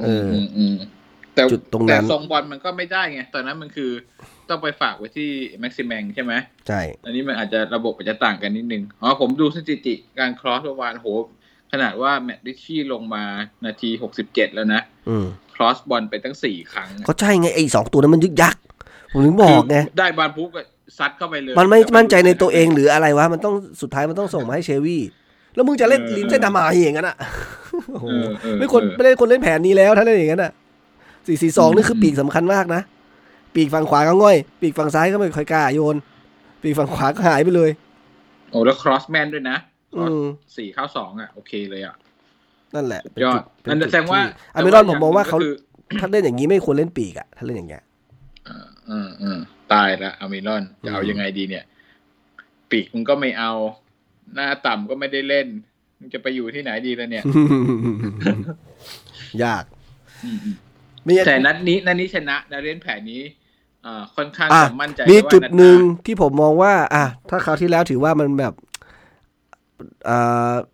เออือมอืมอืมแต่จุดตรงนั้นแต่ทรงบอลมันก็ไม่ได้ไงตอนนั้นมันคือต้องไปฝากไว้ที่แม็กซิแมงใช่ไหมใช่อันนี้มันอาจจะระบบอาจจะต่างกันนิดนึงอ๋อผมดูสถิติการครอสเมื่อวานโหขนาดว่าแมตติชชี่ลงมานาทีหกสิบเจ็ดแล้วนะอืม ครอสบอลไปตั้งสี่ครั้งก็ใช่ไงไอ้สองตัวนั้นมันยึกยักผมถึงบอกไงคืได้บอลปุ๊บก็ซัดเข้าไปเลย มันไม่มั่นใจในตัวเองหรืออะไรวะ มันต้องสุดท้ายมันต้องส่งมาให้เชวี่ แล้วมึงจะเล่นลิ้นเส้นทำไมอย่างนั้นอะโอ้โหเออเออไม่คนเออไม่ได้คนเล่นแผนนี้แล้วถ้าเล่นอย่างนั้นอะสี่สี่สองนี่คือปีกสำคัญมากนะ ปีกฝั่งขวาก็ง่อย ปีกฝั่งซ้ายก็ไม่ค่อยกล้าโยน ปีกฝั่งขวาก็หายไปเลย โอ้แล้วครอสแมนด้วยนะครอือสมสี่เข้าสองอะ โอเคเลยอะ นั่นแหละยอดเป็อันจุแสดงว่าที่อามิรอนผมมองว่าเขาแต่ย่งหนึ่งก็คือถ้าเล่นอย่างนี้ไม่ควรเล่นปีกอะถ้าเล่นอย่างเงี้ยเออเออเออตายละอามิรอนจะเอาอืมยังไงดีเนี่ย ปีกมึงก็ไม่เอา หน้าต่ำก็ไม่ได้เล่นมึงจะไปอยู่ที่ไหนดีแล้วเนี่ย ยากอืมอืมมีแต่นัดนี้นัดนี้ชนะนะเล่นแผนนี้อ่าค่อนข้างอะจะมั่นใจมีว่าจุดนัหนึ่งาที่ผมมองว่า อะถ้าคราวที่แล้วถือว่ามันแบบอ่าแ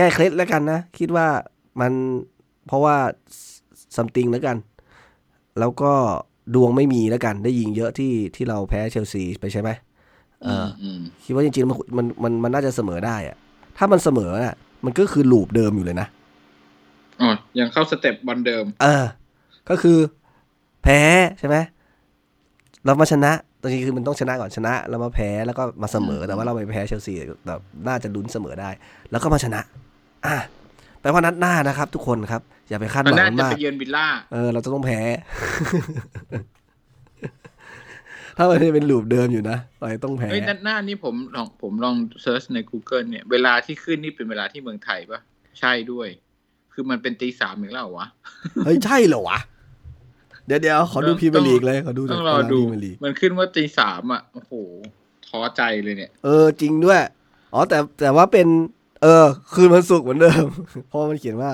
ก้เคล็ดแล้วกันนะ คิดว่ามันเพราะว่าซัมติงแล้วกัน แล้วก็ดวงไม่มีแล้วกัน ได้ยิงเยอะที่ที่เราแพ้เชลซีไปใช่ไหมเอออืมคิดว่าจริงๆ มันมันมันมันน่าจะเสมอได้อะถ้ามันเสมออะ มันก็คือ loop เดิมอยู่เลยนะอ๋อยังเข้าสเต็ปบอลเดิม เออ ก็คือแพ้ใช่ไหมเรามาชนะตอนนี้คือมันต้องชนะก่อนชนะแล้วมาแพ้แล้วก็มาเสมอแต่ว่าเราไปแพ้เชลซีแบบน่าจะลุ้นเสมอได้ แล้วก็มาชนะ อะแปลว่านัดหน้านะครับ ทุกคนครับ อย่าไปคาดหมันวังน่าจะมากไปเยือนวิลล่าเออเราจะต้องแพ้ ถ้ามันจะเป็น loop เดิมอยู่นะเราจะต้องแพ้เฮ้ยนัดหน้านี่ผมลองผมลอง search ใน Google เนี่ย เวลาที่ขึ้นนี่เป็นเวลาที่เมืองไทยปะใช่ด้วย คือมันเป็นตีสามอีกแล้วเหรอวะเฮ้ยใช่เหรอวะเดี๋ยวเดี๋ยวขอดูพรีเมียร์ลีกเลยขอดูต้องรอดูพรีเมียร์ลีกมันขึ้นว่าตีสามอะโอ้โหท้อใจเลยเนี่ย เออจริงด้วย อ๋อแต่แต่ว่าเป็น เออ คืนวันศุกร์เหมือนเดิม เพราะมันเขียนว่า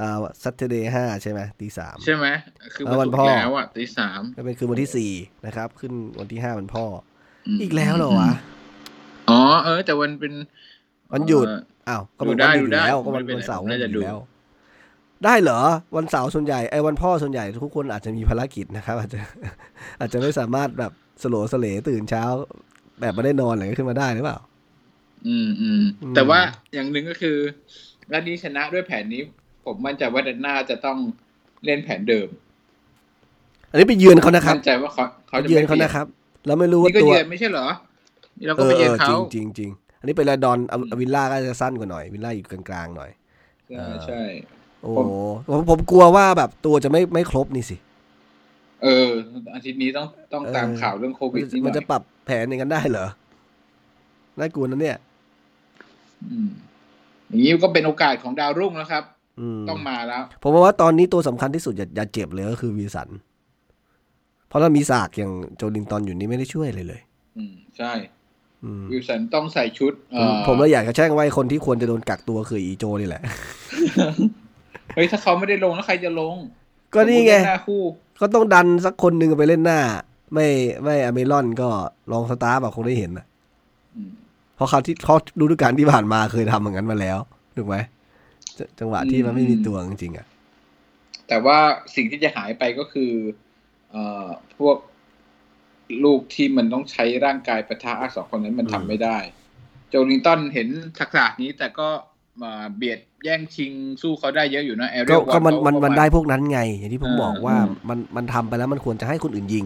อ่า Saturday ห้าใช่ไหมตีสามใช่ไหมคือเออวันศุกร์พ่อแล้วอะตีสามก็เป็นคืนวันที่สี่นะครับ ขึ้นวันที่ห้าวันพ่อมอีกแล้วเหรอวะอ๋อเออ แต่วันเป็นวันหยุดเอออ้าวก็มันดูได้วันหยุดอยู่ดูได้แล้วก็ไม่วันเป็นไรวันเสาร์ผมน่าจะอยู่ดูแล้ว ได้เหรอ วันเสาร์ส่วนใหญ่ไอ้วันพ่อส่วนใหญ่ทุกคนอาจจะมีภารกิจนะครับ อาจจะ อาจจะไม่สามารถแบบสโลสเลตื่นเช้า แบบไม่ได้นอนอะไรขึ้นมาได้หรือเปล่า อืมอืมอืมแต่ว่าอย่างหนึ่งก็คือนัดนี้ชนะด้วยแผนนี้ ผมมั่นใจว่านัดหน้าจะต้องเล่นแผนเดิม อันนี้ไปเยือนเขานะครับมั่นใจว่าเขาเขาไปจะเยือนไม่เขาปลี่ยนะครับเราไม่รู้ว่านี่ก็ตัวเยือนไม่ใช่เหรอนี่เราเอก็อไปเอเยือนอเขาจริงจริงจริงอันนี้เป็นลาดอนเอาเอาวิลล่าก็จะสั้นกว่าหน่อยวิลล่าอยู่กลางๆหน่อยใช่ใช่โอ้โหผมผมกลัวว่าแบบตัวจะไม่ไม่ครบนี่สิ เออ อาทิตย์นี้ต้องต้องเออตามข่าวเรื่องโคมัวินดจะนี่หมันน่จะอยปรับแผนอย่างนั้นได้เหรอน่ากลัวนะเนี่ย อืมอย่างนี้ก็เป็นโอกาสของดาวรุ่งแล้วครับอืมต้องมาแล้ว ผมว่าตอนนี้ตัวสำคัญที่สุดอย่าอย่าเจ็บเลยก็คือวีสัน เพราะถ้ามีสากอย่างโจลินตันอยู่นี่ไม่ได้ช่วยเลยเลย อืมใช่อืมวิลสันต้องใส่ชุดผมผมเลยอยากจะแช่งไว้คนที่ควรจะโดนกักตัวคืออีโจนี่แหละ เฮ้ย ถ้าเขาไม่ได้ลงแล้วใครจะลง ก็นี่ไงสมมุติว่าหน้าคู่ก็ต้องดันสักคนหนึ่งไปเล่นหน้า ไม่ไม่อเมรอนก็ลองสตาร์แบบคงได้เห็นนะอืมเพ ราะเขาที่เขาดูดูการที่ผ่านมาเคยทำอย่างนั้นมาแล้วถูกไหมจจังหวะที่มันไม่มีตัวจริงๆอะแต่ว่าสิ่งที่จะหายไปก็คือเอ่อพวกลูกที่มันต้องใช้ร่างกายประทะสองคนนั้นมันทำไม่ได้ โจลิงตันเห็นทักษะนี้แต่ก็มาเบียดแย่งชิงสู้เขาได้เยอะอยู่นะแอเรีก็ยลก็มันมันเขามันได้พวกนั้นไง อย่างที่ผมอ่าบอกว่าอืมมันมันทำไปแล้วมันควรจะให้คนอื่นยิง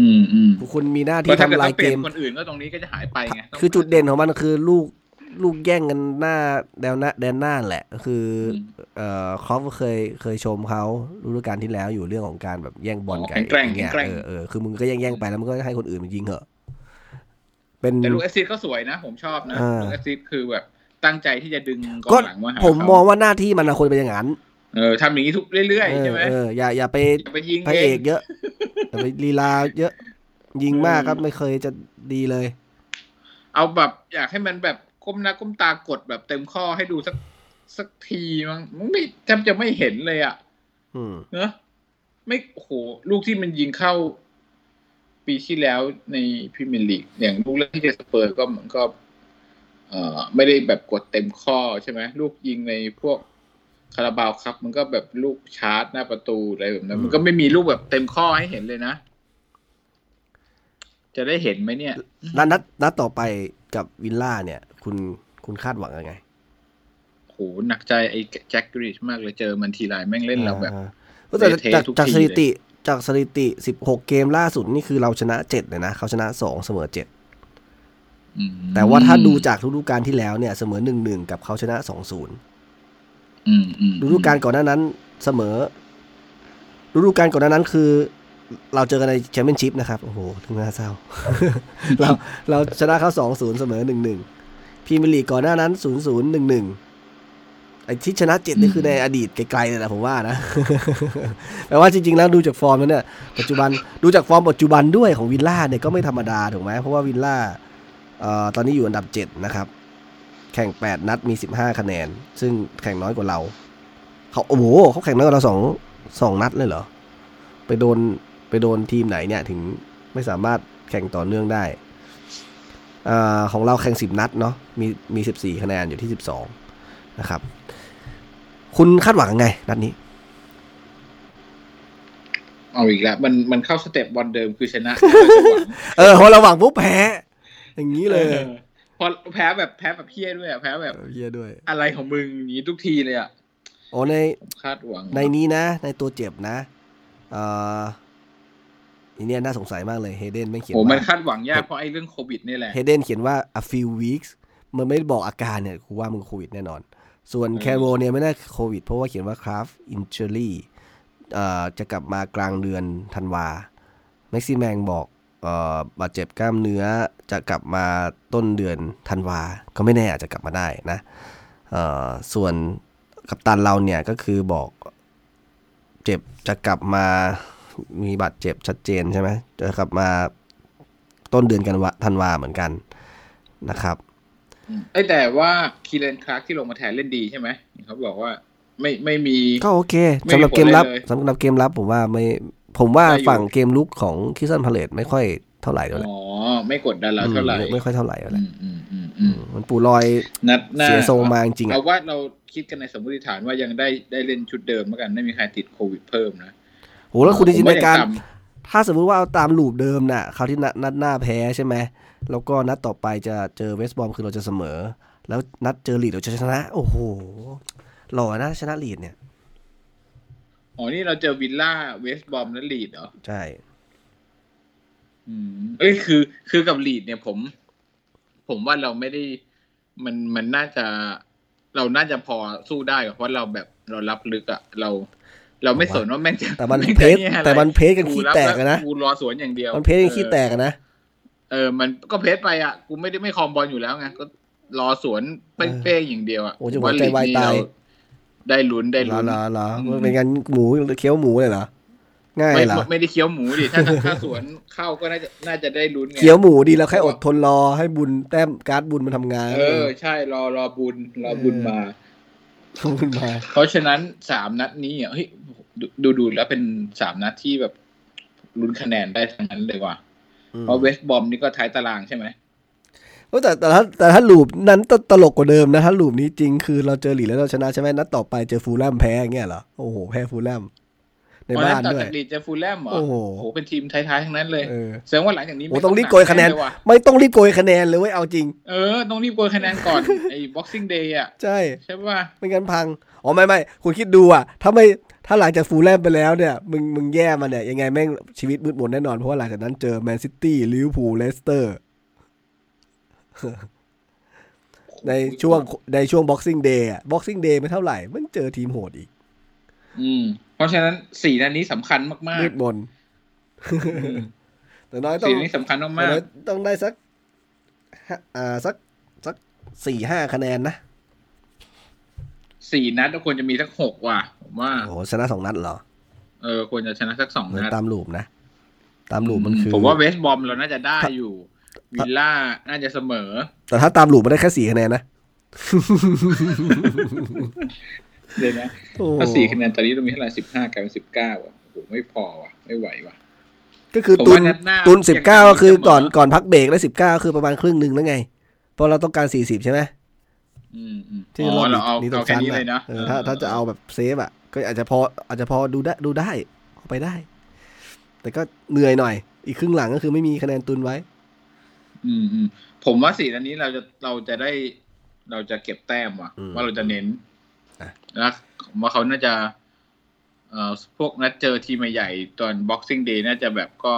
อืมอืมคุณมีหน้าเพที่ราะถ้าเกิดทำลาต้ยองเปเกลี่ยนมคนอื่นก็ตรงนี้ก็จะหายไปไงต้องคือจุดเด่นของมันคือลูกลูกแย่งกันหน้าแดนหน้าแดนหน้าแหละ คืออมเอ่อครอฟก็เคยเคยชมเขาฤดูกาลที่แล้วอยู่เรื่องของการแบบแย่งบอลอ๋อกันแกร่งอย่างเงี้ยแกร่งเออเออคือมึงก็แย่งแย่งไปแล้วมึงก็ให้คนอื่นมันยิงเหอะเป็นแต่ลูกแอสซิสก็สวยนะ ผมชอบนะอ่าลูกแอสซิสคือแบบตั้งใจที่จะดึงกอก็งหลังมาหาผมเขามองว่าหน้าที่มันนะควรเป็นอย่างนั้น เออทำอย่างนี้ทุกเรื่อยเอๆอใช่ไหมเอออย่าอย่าไปอย่าไปยิงพระเอเองกเยอะอย่าไปลีลาเยอะยิงมากครับไม่เคยจะดีเลย เอาแบบอยากให้มันแบบก้มหน้าก้มตากดแบบเต็มข้อให้ดูสักสักทีมั้งมันไม่แทบจะไม่เห็นเลยอะอืมเนอะไม่โอ้โหลูกที่มันยิงเข้า ปีที่แล้วในพรีเมียร์ลีกอย่างลูกแรกที่เจอสเปอร์ก็มันก็ เอ่อ ไม่ได้แบบกดเต็มข้อใช่ไหมลูกยิงในพวก คาราบาวครับ มันก็แบบลูกชาร์จหน้าประตูอะไรแบบนั้นมันก็ไม่มีลูกแบบเต็มข้อให้เห็นเลยนะ จะได้เห็นไหมเนี่ยนัดนัดนัดต่อไปกับวิลล่าเนี่ย คุณคุณคาดหวังยังไงโหหนักใจไอ้แจ็คกรีชมากเลยเจอมันทีไรแม่งเล่นเราแบบอ่าก็แต่เละเทะจากทุกจากทีสถิเลยติจากสถิติสิบหกเกมล่าสุดนี่คือเราชนะเจ็ดเลยนะเขาชนะสองเสมอเจ็ดอืมแต่ว่าถ้าดูจากฤดูกาลที่แล้วเนี่ย เสมอหนึ่งหนึ่งกับเขาชนะสองศูนย์อืมอืม ฤดูกาลก่อนหน้านั้นเสมอฤดูกาลก่อนหน้านั้นคือ เราเจอกันในแชมเปี้ยนชิพนะครับ โอ้โหถึงน่าเศร้า เราเราชนะเขาสองศูนย์เสมอหนึ่งหนึ่งพรีเมียร์ลีกก่อนหน้านั้นศูนย์ศูนย์หนึ่งหนึ่งไอ้ที่ชนะเจ็ดนี่คือในอดีตไกลๆเลยแหละผมว่านะแปลว่าจริง ๆ แล้วดูจากฟอร์มแล้วเนี่ยปัจจุบันดูจากฟอร์มปัจจุบันด้วยของวิลล่าเนี่ยก็ไม่ธรรมดาถูกไหมเพราะว่าวิลล่าเอ่อตอนนี้อยู่อันดับเจ็ดนะครับ แข่งแปดนัดมีสิบห้าคะแนน ซึ่งแข่งน้อยกว่าเรา เขาโอ้โหเขาแข่งน้อยกว่าเราสองสองนัดเลยเหรอ ไปโดนไปโดนทีมไหนเนี่ยถึงไม่สามารถแข่งต่อเนื่องได้อาของเราแข่งสิบนัดเนาะมีมีสิบสี่คะแนนอยู่ที่สิบสองนะครับ คุณคาดหวังยังไง นัดนี้ เอาอีกแล้ว มันมันเข้าสเต็ปบอลเดิมคือชนะ เออพอเราหวังปุ๊บแพ้ อย่างนี้เลย ออพอแพ้แบบแพ้แบบเพี้ยด้วยอะแพ้แบบเออเยี่ยด้วย อะไรของมึงอย่างนี้ทุกทีเลยอะโอ้ในคาดหวังในนี้นะ ในตัวเจ็บนะเอ่ออันเนี้ยน่าสงสัยมากเลยเฮเดนไม่เขียนโอ้มันว่าคาดหวังยากเพราะไอ้เรื่องโควิดนี่แหละเฮเดนเขียนว่า a few weeks มันไม่บอกอาการเนี่ยกูว่ามึงโควิดแน่นอน ส่วนเออแคโรเนี่ยไม่น่าโควิด เพราะว่าเขียนว่า calf injury เอ่อจะกลับมากลางเดือนธันวาแม็กซิแมงบอกเอ่อ บาดเจ็บกล้ามเนื้อจะกลับมาต้นเดือนธันวา ก็ไม่แน่อาจจะกลับมาได้นะเอ่อส่วนกัปตันเราเนี่ยก็คือบอกเจ็บจะกลับมามีบาดเจ็บชัดเจนใช่ไหมจะกลับมาต้นเดือนกันวะธันวาเหมือนกันนะครับเฮ้ยแต่ว่าคีเลนคลาร์กที่ลงมาแทนเล่นดีใช่ไหมเขาบอกว่าไม่ไม่มีก็โอเคไม่สำหรับมีผลเกมรับอะไรเลยสำหรับเกมรับผมว่าไม่ ผมว่าได้อยู่ฝั่งเกมลุกของคิสันพาเลตไม่ค่อยเท่าไหร่ด้วยแหละอ๋อ ไม่กดดันเราเท่าไหร่อืมไม่ค่อยเท่าไหร่แล้วแหอืละมอืมอืมอืมมันปูลอยนัดหน้าเสียทรงมาจริงๆอะเอาว่าเราคิดกันในสมมติฐานว่ายังได้ได้เล่นชุดเดิมแล้วกันไม่มีใครติดโควิดเพิ่มนะโหแล้วคุณจินตนาการผมว่อย่งต่ถ้าสมมติว่าเอาตามลูปเดิมน่ะเขาวที่นัดนัดหน้าแพ้ใช่ไหมแล้วก็นัดต่อไปจะเจอเวสต์บอมคือเราจะเสมอ แล้วนัดเจอลีดเราจะชนะ โอ้โหหล่อนะชนะลีดเนี่ยำ อ๋อ นี่เราเจอวิลล่าเวสต์บอมและลีดเหรอ ใช่ อืม เอ้ยคือ คือกับลีดเนี่ยผม ผมว่าเราไม่ได้มันมันน่าจะ เราน่าจะพอสู้ได้เพราะเราแบบเรารับลึกอะเรา เราไม่สนว่าแม่งจะแต่มันแงเพจะจหี้ยอะไรแต่มันเพจกันขี้แตกอะนะกูรอสวนอย่างเดียว มันเพจกันขี้แตกอะนะเออ มันก็เพจไปอะ กูไม่ได้ไม่คอมบอลอยู่แล้วไง ก็รอสวนเป้งๆอย่างเดียวอะโอ้จะหัวใจวายตาย ได้ลุ้นได้เหรอลุ้นเหรอเหรออืมมันเป็นการหมูเคี้ยวหมูเลยเหรอง่ายไม่เหรอไม่ได้เคี้ยวหมูดิถ้าถ้าสวนเข้าก็น่าจะน่าจะได้ลุ้นไงเคี้ยวหมูดีแล้วแค่อดทนรอให้บุญแต้มการ์ดบุญมันทำงาน เออ ใช่รอรอบุญรอบุญมาบุญมา เพราะฉะนั้นสามนัดนี้อะเฮ้ยดูดูดูแล้วเป็นสามนัดที่แบบลุ้นคะแนนได้ทั้งนั้นเลยว่ะเพราะเวสต์บอมนี่ก็ท้ายตารางใช่ไหมโอ้ แต่แต่ถ้าแต่ถ้าลูปนั้นตตลกกว่าเดิมนะถ้าลูปนี้จริงคือเราเจอหลีดแล้วเราชนะใช่ไหมนัดต่อไปเจอฟูลแลมแพ้อย่างเงี้ยเหรอโอ้โหแพ้ฟูลแลมในบ้านต่อด้วยจากลีดเจอฟูลแลมเหรอโอ้โหเป็นทีมท้ายๆทั้งนั้นเลยเออแสดงว่าหลังจากนี้โอ้ไม่ต้องรีบโกยคะแนนเลยว่ะไม่ต้องรีบโกยคะแนนเลยเว้ยเอาจริง เออต้องรีบโกยคะแนนก่อนไอ้ boxing day อะใช่ใช่ป่ะไม่งั้นพังอ๋อไม่ไม่คุณคิดดูอะถ้าไม่ถ้าหลังจากฟูลแลมไปแล้วเนี่ย มึงมึงแย่มาเนี่ยยังไงแม่งชีวิตมืดมนแน่นอนเพราะว่าหลังจากนั้นเจอแมนซิตี้ลิเวอร์พูลเลสเตอร์ ในช่วงในช่วง boxing day อะ boxing day ไม่เท่าไหร่ มันเจอทีมโหดอีก อืม เพราะฉะนั้นสี่นัดนี้สำคัญมากมืดมนแต่น้อยๆต้องสี่นัดนี้สำคัญแต่มากน้อยต้องได้สักห้าอ่าสักสักสี่ห้าคะแนนนะๆสี่นัดก็ควรจะมีสักหกว่ะผมว่าโอ้โหชนะสองนัดเหรอ เออควรจะชนะสักสองเหมือนนัดตามลูปนะ ตามลูปมันคือ ผมว่าเวสต์บอมเราน่าจะได้อยู่ วิลล่าน่าจะเสมอ แต่ถ้าตามลูปมันได้แค่สี่คะแนนนะเลยนะโอ้ถ้าสี่คะแนนตอนนี้เรามีเท่าไหร่สิบห้ากลายเป็นสิบเก้าอะโอ้โหไม่พอว่ะ ไม่ไหวว่ะ ก็คือผมตุว่านนัดหน้าตุนยังสิบเก้ายังก็คือเสมอก่อนก่อนพักเบรกได้สิบเก้าคือประมาณครึ่งหนึ่งแล้วไง เพราะเราต้องการสี่สิบใช่ไหมอืมอืมที่อ๋รออบเราเอานี้ตเอากแค่ชั้นนี้เลยนะเออถ้าถ้าจะเอาแบบเซฟอะ ก็อาจจะพออาจจะพอดูได้ดูได้เอาไปได้ แต่ก็เหนื่อยหน่อย อีกครึ่งหลังก็คือไม่มีคะแนนตุนไว้ อืมอืมผมว่าสี่นัดนี้เราจะเราจะได้ เราจะเก็บแต้มว่ะอืมว่าเราจะเน้นอะนะผมว่าเขาน่าจะ เอ่อพวกนัดเจอทีมใหญ่ๆตอน boxing day น่าจะแบบก็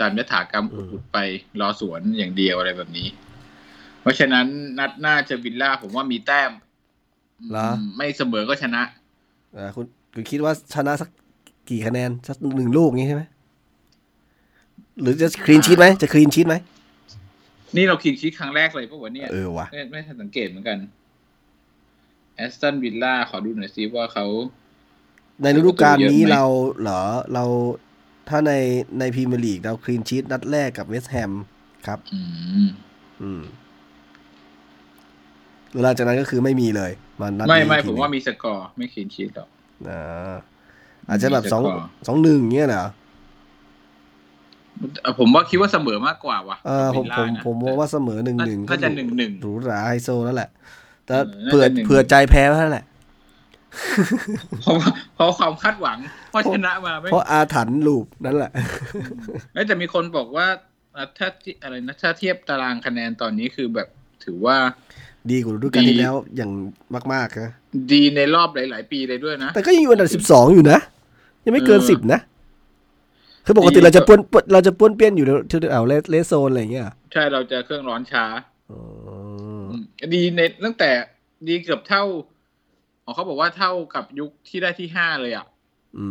ตามยถากรรมอุดๆไปรอสวนอย่างเดียวอะไรแบบนี้ เพราะฉะนั้นนัดหน้าเจอวิลล่าผมว่ามีแต้มเหรอมไม่เสมอก็ชนะอ่าคุณคุณคิดว่าชนะสักกี่คะแนนสักหนึ่งลูกงี้ใช่ไหมหรือจะคลีนชีตไหมจะคลีนชีตไหม นี่เราคินชีตครั้งแรกเลยปะวะเนี่ยเออว่ะไม่ไม่ทันสังเกตเหมือนกันแอสตันวิลล่าขอดูหน่อยซิว่าเขา ในฤดูกาลนี้เยอะไหมเราเหรอเราถ้าในในพรีเมียร์ลีกเรา clean sheet นัดแรกกับเวสต์แฮมครับ อืมอืมแล้วหลังจากนั้นก็คือไม่มีเลยมานัดไม่นี้ไม่อีกทีผมหนึ่งว่ามีสกอร์ ไม่ clean sheet หรอกอ่าอาจจะแบบมีสองสกอร์สองหนึ่งเงี้ยเหรอเอ่อ ผมว่าคิดว่าเสมอมากกว่าว่ะเออผมกับผมวิลล่านะผมมองว่าเสมอหนึ่งหนึ่งน่าจะหนึ่งหนึ่งหรูหราไฮโซแล้วแหละ แต่เออน่าจะเผื่อหนึ่งเผื่อใจแพ้เท่านั้นแหละเพราะว่าเพราะความคาดหวังเพราะชนะมาไม่เพราะอาถรรพ์ลูปนั่นแหละเอ้ยแต่มีคนบอกว่าอะถ้าที่อะไรนะถ้าเทียบตารางคะแนนตอนนี้คือแบบถือว่า ดีกว่าฤดูกาลดีที่แล้วอย่างมากๆนะดีในรอบหลาย ๆ ปีเลยด้วยนะ แต่ก็ยังอยู่อันดับสิบสองอยู่นะ ยังไม่เกินเออสิบนะ คือปกติเราจะป้วนเราจะป้วนเปี้ยนอยู่ที่เอาเลเลสโซนอะไรอย่างเงี้ยใช่เราจะเครื่องร้อนช้าอ๋ออืมดีในตั้งแต่ดีเกือบเท่าอ๋อเขาบอกว่าเท่ากับยุคที่ได้ที่ห้าเลยอะอื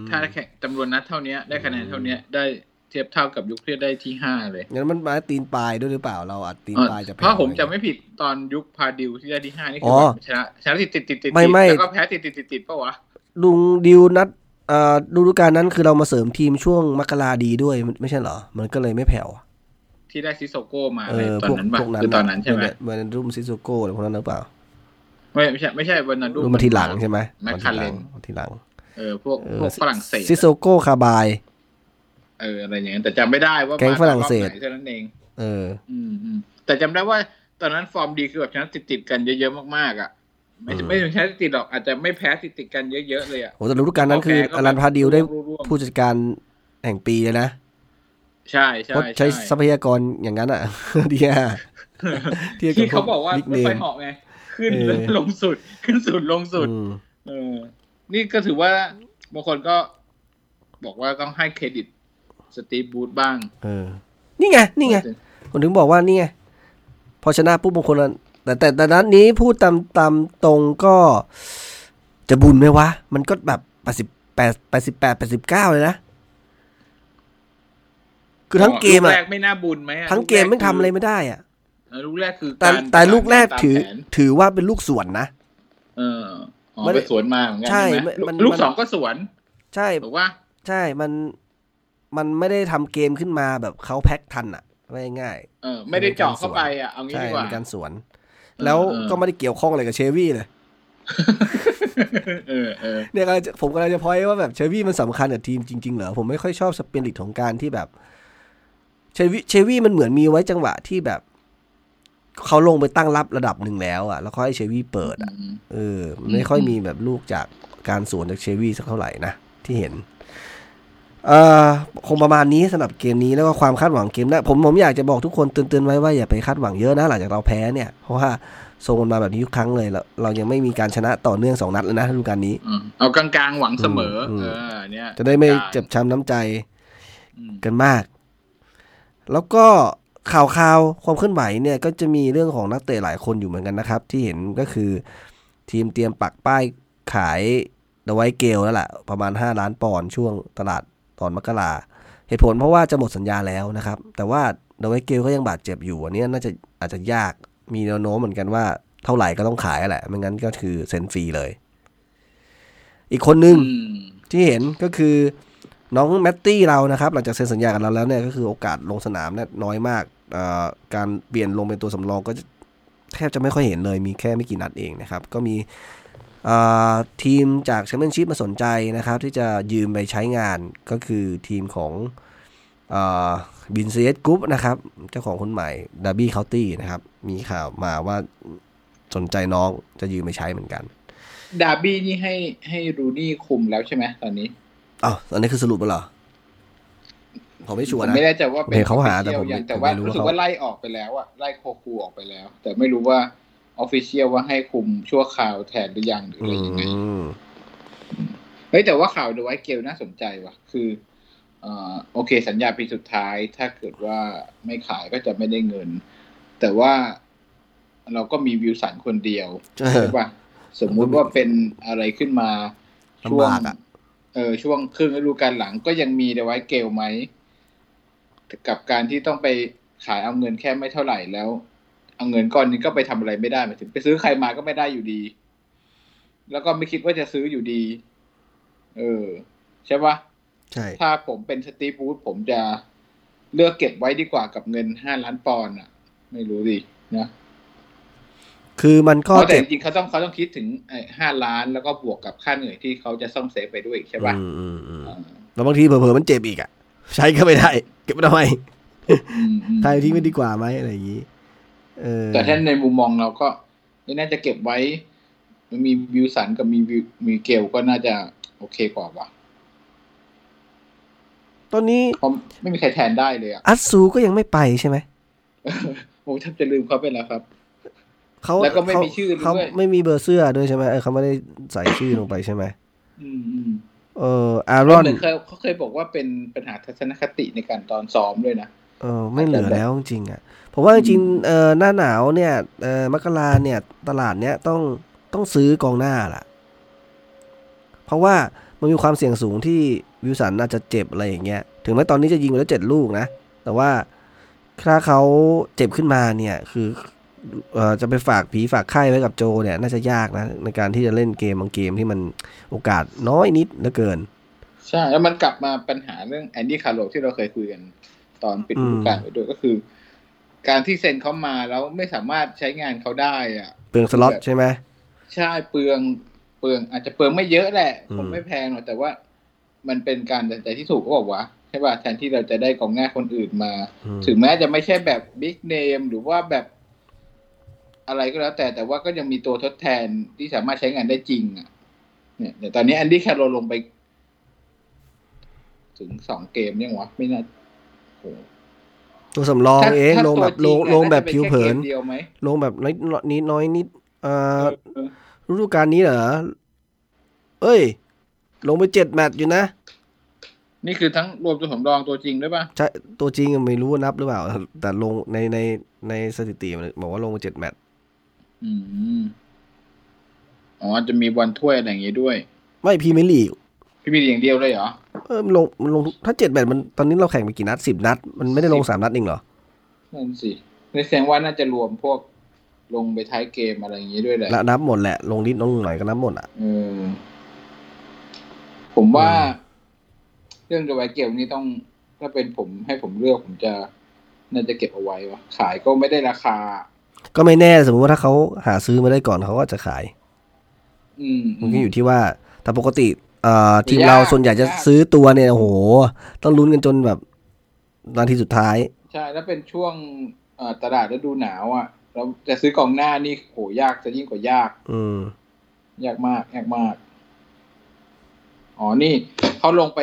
มถ้าแข่งจำนวนนัดเท่าเนี้ยได้คะแนนเท่าเนี้ยได้เทียบเท่ากับยุคที่ได้ที่ห้าเลยงั้นมันมาตีนปลายด้วยหรือเปล่าเราอัดตีนเออปลายจะแพ้เพราะผมจะไม่ผิดตอนยุคพาดิวที่ได้ที่ห้านี่อ๋คืออแบบชนะชนะติดติดติดติดไม่ไม่แล้วก็แพ้ติดติดติดติดปะวะลุงดิวนัด เอ่อฤดูกาลนั้นคือเรามาเสริมทีมช่วงมกราดีด้วยมันไม่ใช่เหรอ มันก็เลยไม่แผ่วอะที่ได้ซิโซโก้มาเอเลยอตอพวนกนั้นปะพวกนั้นคือตอนนั้นใช่ไหมไวนัลดุมซิโซโก้อะไรพวกนั้นหรือเปล่า ไม่ไม่ใช่ไม่ใช่วันนั้นรุ่มมาทีหลังใช่ไหมแมคคลาเรนมาทีหลัง เออพวกเออพวกฝรั่งเศสซิโซโก้คาบายเอออะไรอย่างเงี้ยแต่จำไม่ได้ว่าแก๊งมาฝรั่งเศสรอบไหนเท่านั้นเอง เออ อืมอืมแต่จำได้ว่าตอนนั้นฟอร์มดีคือแบบชนะติดติดๆกันเยอะๆมากๆอะ ไม่ใช่อืมไม่ถึงชนะติดๆหรอกอาจจะไม่แพ้ติดติดๆกันเยอะๆเลยอะโหแต่ฤดูกาลนั้นคือพอแพ้ก็อลันพาดิวได้ร่วงๆผู้จัดการแห่งปีเลยนะ ใช่ใช่เพราะใช้ใช่ทรัพยากรอย่างนั้นอะดีอะเทียบกับที่เขาบอกว่าบิ๊กรเนถไฟมเหาะไง ขึ้นเออแล้วลงสุด ขึ้นสุดลงสุดอืมเออ นี่ก็ถือว่าบางคนก็บอกว่าต้องให้เครดิตสตีฟบูธบ้าง เออ นี่ไง นี่ไงผมถึงบอกว่านี่ไง พอชนะปุ๊บบางคนนั้น แต่แต่แต่นั้นนี้พูดตามตามตรงก็จะบุญไหมวะ มันก็แบบแปดสิบแปดแปดสิบแปดแปดสิบเก้าเลยนะ คือทั้งเกมลูอะแรกไม่น่าบุญไหมอะทั้งเกมไม่ทำอะไรไม่ได้อะเออลูกแรกคือแต่ารแต่ลูกแรกตามถือแผนถือว่าเป็นลูกสวนนะเอออ๋อไม่ได้ไปสวนมาเหมือนกันใช่ใช่ไหมมันลูกมันสองก็สวน ใช่ถูกว่า ใช่มันมันไม่ได้ทำเกมขึ้นมาแบบเขาแพ็คทันอะไม่ง่าย เออ ไม่ได้เจาะเข้าไปอะเอางี้ใช่ดีกว่าเป็นการสวนเออ แล้วเออก็ไม่ได้เกี่ยวข้องอะไรกับเชวี่เลยเออเออเนี่ยกำลังจะผมกำลังจะพอยว่าแบบเชวี่มันสำคัญกับทีมจริงๆเหรอ ผมไม่ค่อยชอบสปิริตของการที่แบบ เชวี่เชวี่มันเหมือนมีไว้จังหวะที่แบบเขาลงไปตั้งรับระดับหนึ่งแล้วอะ แล้วเขาให้เชวี่เปิดอะอืมเออมันไม่ค่อยมีแบบลูกจากการสวนจากเชวี่สักเท่าไหร่นะที่เห็น เอ่อคงประมาณนี้สำหรับเกมนี้แล้วก็ความคาดหวังเกมหนะผมผมอยากจะบอกทุกคนเตือนๆไว้ว่าอย่าไปคาดหวังเยอะนะหลังจากเราแพ้เนี่ยเพราะว่าทรงมันมาแบบนี้ทุกครั้งเลยแล้วเรายังไม่มีการชนะต่อเนื่องสองนัดเลยนะฤดูกาลนี้อืมเอากลางๆหวังเสมออมเออเนี่ยจะได้ไม่กลางเจ็บช้ำน้ำใจอืมกันมาก แล้วก็ข่าวข่าวความเคลื่อนไหวเนี่ยก็จะมีเรื่องของนักเตะหลายคนอยู่เหมือนกันนะครับ ที่เห็นก็คือทีมเตรียมปักป้ายขายดไวท์ เกลแล้วล่ะประมาณ 5 ล้านปอนด์ช่วงตลาด ตอนมกราเหตุผลเพราะว่าจะหมดสัญญาแล้วนะครับ แต่ว่าดไวท์ เกลก็ยังบาดเจ็บอยู่อันนี้น่าจะอาจจะยากมีแนวโน้มเหมือนกันว่าเท่าไหร่ก็ต้องขายแหละ ไม่งั้นก็คือเซ็นฟรีเลย อีกคนนึงที่เห็นก็คือน้องแมตตี้เรานะครับ หลังจากเซ็นสัญญากับเราแล้วเนี่ยก็คือโอกาสลงสนามเนี่ยน้อยมาก การเปลี่ยนลงเป็นตัวสำรองก็แทบจะไม่ค่อยเห็นเลย มีแค่ไม่กี่นัดเองนะครับ ก็มี ทีมจากแชมเปี้ยนชิพมาสนใจนะครับ ที่จะยืมไปใช้งานก็คือทีมของบินซาเยดกรุ๊ปนะครับ เจ้าของคนใหม่ดาร์บี้เคาน์ตี้นะครับ มีข่าวมาว่าสนใจน้องจะยืมไปใช้เหมือนกันดาร์บี้นี่ให้ให้รูนี่คุมแล้วใช่ไหมตอนนี้อ้าวอันนี้คือสรุปแล้วเหรอผมไม่ชัวร์ผมนะไม่แน่ใจว่าเป็นเห็นเขาหาแต่ official ผมไม่ยังแต่ว่าผมไม่รู้รู้สึกว่าเขาว่าไล่ออกไปแล้วอะไล่โคคูออกไปแล้ว แต่ไม่รู้ว่า official ว่าให้คุมชั่วคราวแทนหรือยังหรืออะไรยังไงอืมเฮ้ยแต่ว่าข่าวเดอะไวท์เกลน่าสนใจว่ะ คือเอ่อโอเค สัญญาปีสุดท้าย ถ้าเกิดว่าไม่ขายก็จะไม่ได้เงิน แต่ว่าเราก็มีวิลสันคนเดียวเออใช่ป่ะสมมุติว่าเป็นอะไรขึ้นมาช่วงลำบากอะเออช่วงครึ่งฤดูกาลหลังก็ยังมีเดอะไวท์เกลไหม กับการที่ต้องไปขายเอาเงินแค่ไม่เท่าไหร่แล้ว เอาเงินก้อนนี้ก็ไปทำอะไรไม่ได้หมายถึงไปซื้อใครมาก็ไม่ได้อยู่ดี แล้วก็ไม่คิดว่าจะซื้ออยู่ดี เออ ใช่ปะใช่ ถ้าผมเป็นสตีฟวูดผมจะเลือกเก็บไว้ดีกว่ากับเงินห้าล้านปอนด์อะ ไม่รู้ดินะคือมันก็เพราะแต่เจ็จบริงๆเขาต้องเขาต้องคิดถึงไอ้ห้าล้านแล้วก็บวกกับค่าเหนื่อยที่เขาจะซ่อมเซฟไปด้วยอีกใช่ปะอืมอืมอืมอ่าแล้วบางทีเผลอๆมันเจ็บอีกอะ ใช้ก็ไม่ได้ เก็บไว้ทำไมอืมอืมใช้ทิ้งไม่ดีกว่าไหมอะไรอย่างนี้เออ แต่ถ้าในมุมมองเราก็ไม่น่าจะเก็บไว้ มีวิวสันกับมีวิวมีเกลก็น่าจะโอเคกว่าว่ะตอนนี้เพราะไม่มีใครแทนได้เลยอะอัตซูก็ยังไม่ไปใช่ไหมโอ้แทบจะลืมเขาไปแล้วครับเขาแล้วก็ไม่เขามีชื่อด้วยเขาไม่มีเบอร์เสื้อด้วยใช่ไหมเออเขาไม่ได้ใส่ชื่อลงไปใช่ไหมอืมอืมเอออารอนเหมือนเคยเขาเคยบอกว่าเป็นปัญหาทัศนคติในการตอนซ้อมด้วยนะเออไม่เหลือแล้วจริงๆอะ ผมว่าจริงๆเออหน้าหนาวเนี่ยเออมกราเนี่ยตลาดเนี้ยต้องต้องซื้อกองหน้าล่ะ เพราะว่ามันมีความเสี่ยงสูงที่วิลสันอาจจะเจ็บอะไรอย่างเงี้ย ถึงแม้ตอนนี้จะยิงไปแล้วเจ็ดลูกนะ แต่ว่าถ้าเขาเจ็บขึ้นมาเนี่ยคือเอ่อจะไปฝากผีฝากไข้ไว้กับโจเนี่ยน่าจะยากนะ ในการที่จะเล่นเกมบางเกมที่มันโอกาสน้อยนิดเหลือเกิน ใช่ แล้วมันกลับมาปัญหาเรื่องแอนดี้คาร์โลที่เราเคยคุยกันตอนปิดฤดูกาลไปด้วยก็คือ การที่เซ็นเขามาแล้วไม่สามารถใช้งานเขาได้อะ เปลืองสล็อตใช่ไหมใช่เปลืองเปลือง อาจจะเปลืองไม่เยอะแหละอืมคงไม่แพงหรอกแต่ว่ามันเป็นการตัดสินใจที่ถูกก็บอกว่าใช่ป่ะแทนที่เราจะได้กองหน้าคนอื่นมาอืมถึงแม้จะไม่ใช่แบบบิ๊กเนมหรือว่าแบบอะไรก็แล้วแต่แต่ว่าก็ยังมีตัวทดแทนที่สามารถใช้งานได้จริงอะ เนี่ยแต่ตอนนี้แอนดี้แคโรลงไป ถึงสองเกมยังวะไม่น่าโอ้โห ตัวสำรองถ้าเองถ้าลงแบบตัวจลริงอะลงแบบน่าจะผิวป็นเผินแค่กมเดียวไหมลงแบบน้อยนิดน้อยนิดเอ่อเออฤดูกาลนี้เหรอ เอ้ย ลงไปเจ็ดแมตช์อยู่นะ นี่คือทั้งรวมตัวสำรองตัวจริงด้วยป่ะ ใช่ ตัวจริงไม่รู้ว่านับหรือเปล่า แต่ลงในในในสถิติมันบอกว่าลงไปเจ็ดแมตช์อืมอ๋อจะมีบอลถ้วยอะไรอย่างงี้ด้วย ไม่พรีเมียร์ลีก พี่มีอย่างเดียวเลยเหรอ เออมันลงมันลงถ้าเจ็ดแมตช์มันตอนนี้เราแข่งไปกี่นัดสิบนัด มันไม่ได้ลงสามนัดเองเหรอนั่นสิในแสดงว่าน่าจะรวมพวกลงไปท้ายเกมอะไรอย่างงี้ด้วยแหละละนับหมดแหละ ลงนิดลงหน่อยก็นับหมดอะเออผมว่าอืมเรื่องจะไว้เก็บนี้ต้อง ถ้าเป็นผมให้ผมเลือกผมจะน่าจะเก็บเอาไว้วะขายก็ไม่ได้ราคา ก็ไม่แน่สมมติว่าถ้าเขาหาซื้อมาได้ก่อนเขาก็จะขาย อืมมันก็อยู่ที่ว่าแต่ปกติเอ่อ ทีมยากเราส่วนใหญ่จะยากซื้อตัวเนี่ยโอ้โห ต้องลุ้นกันจนแบบนาทีสุดท้าย ใช่แล้วเป็นช่วงเอ่อตลาดฤดูหนาวอะเราจะซื้อกองหน้านี่โหยากจะยิ่งกว่ายาก อืมยากมากยากมาก อ๋อนี่เขาลงไป